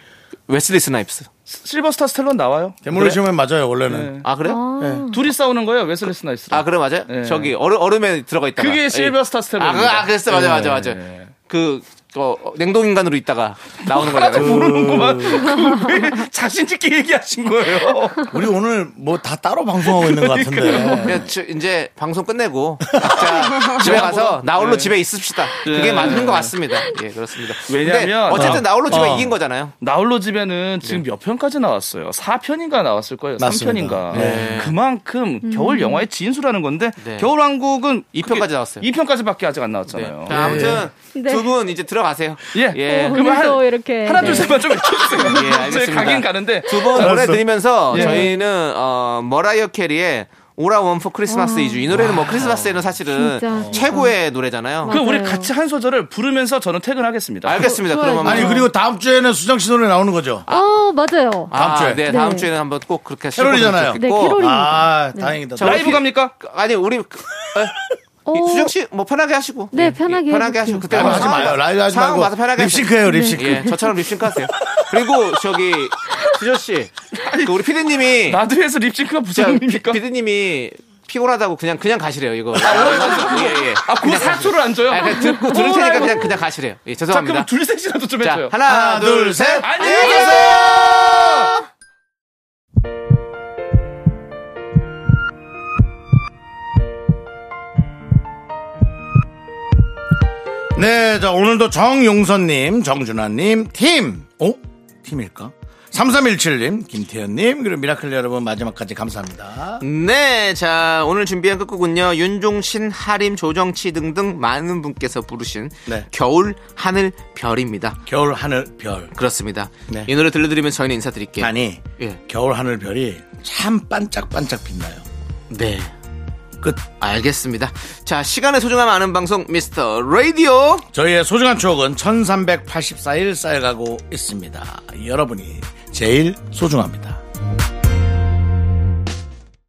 웨슬리 스나이프스. 실버스타 스텔론 나와요. 데몰리션맨 맞아요 원래는. 네. 아 그래요? 아, 둘이 싸우는 거예요, 웨슬리 스나이스. 아 그래 맞아요. 예. 저기 얼음 얼음에 들어가 있다가 그게 예. 실버스타 스텔론. 아, 그, 아 그랬어 맞아 맞아 맞아. 예. 그 어, 냉동 인간으로 있다가 나오는 거잖아요. 모르는구만. 그왜 자신 있게 얘기하신 거예요? 우리 오늘 뭐 다 따로 방송하고 있는 것 같은데. 저- 이제 방송 끝내고 각자 집에 가서 나홀로 집에 있읍시다. 그게 맞는 것 같습니다. 예, 그렇습니다. 왜냐면- 어쨌든 나홀로 집에 어. 이긴 거잖아요. 나홀로 집에는 지금 몇 편까지 나왔어요? 4편인가 나왔을 거예요. 맞습니다. 3편인가. 네. 그만큼 겨울 영화의 진수라는 건데 네. 겨울 왕국은 2편까지 나왔어요. 2편까지밖에 아직 안 네. 나왔잖아요. 자, 아무튼 네. 두분 이제 들어 가세요. 예. 예. 어, 그러면 오늘도 한- 이렇게 하나 둘 네. 셋만 좀 해주세요. 예, 저희 알겠습니다. 가긴 가는데 두번 노래 들으면서 예. 저희는 어, 머라이어 캐리의 오라 원포 크리스마스 이주 이 노래는 뭐 크리스마스에는 사실은 진짜. 최고의 노래잖아요. 그 우리. 같이 한 소절을 부르면서 저는 퇴근하겠습니다. 알겠습니다. 좋아요. 그러면 아니 그리고 다음 주에는 수정 씨 노래 나오는 거죠. 어, 맞아요. 아, 다음 주에. 네, 다음 네. 주에는 한번 꼭 그렇게 캐롤이잖아요. 네, 캐롤이- 아 네. 다행이다. 자, 라이브 우리- 갑니까? 아니 우리 그- 에, 어, 수정 씨 뭐 편하게 하시고 네, 예, 편하게 예, 편하게 해볼게요. 하시고 그때 라이브 한번 하지 마요. 봐- 라이브 하지 상황 말고 봐서 편하게 하세요. 립싱크예요 립싱크. 예, 저처럼 립싱크 하세요. 그리고 저기 수저 씨, 그 우리 피디님이 라디오에서 립싱크가 무슨 저 의미입니까? 피디님이 피곤하다고 그냥 그냥 가시래요 이거. 예, 예. 아, 그 사초를 안 줘요? 아, 그냥 듣고 들을 테니까 그냥 그냥 가시래요. 예, 자, 죄송합니다. 그럼 둘 셋이라도 좀 자, 해줘요. 하나, 하나, 둘. 셋. 안녕히 계세요! 네, 자 오늘도 정용선님, 정준하님, 팀, 어? 팀일까? 3317님, 김태현님, 그리고 미라클 여러분 마지막까지 감사합니다. 네, 자 오늘 준비한 끝곡은요 윤종신, 하림, 조정치 등등 많은 분께서 부르신 네. 겨울 하늘 별입니다. 겨울 하늘 별. 그렇습니다. 네. 이 노래 들려드리면 저희는 인사드릴게요. 아니, 예. 겨울 하늘 별이 참 반짝반짝 빛나요. 네. 끝. 알겠습니다. 자, 시간의 소중함 아는 방송 미스터 라디오. 저희의 소중한 추억은 1384일 쌓여가고 있습니다. 여러분이 제일 소중합니다.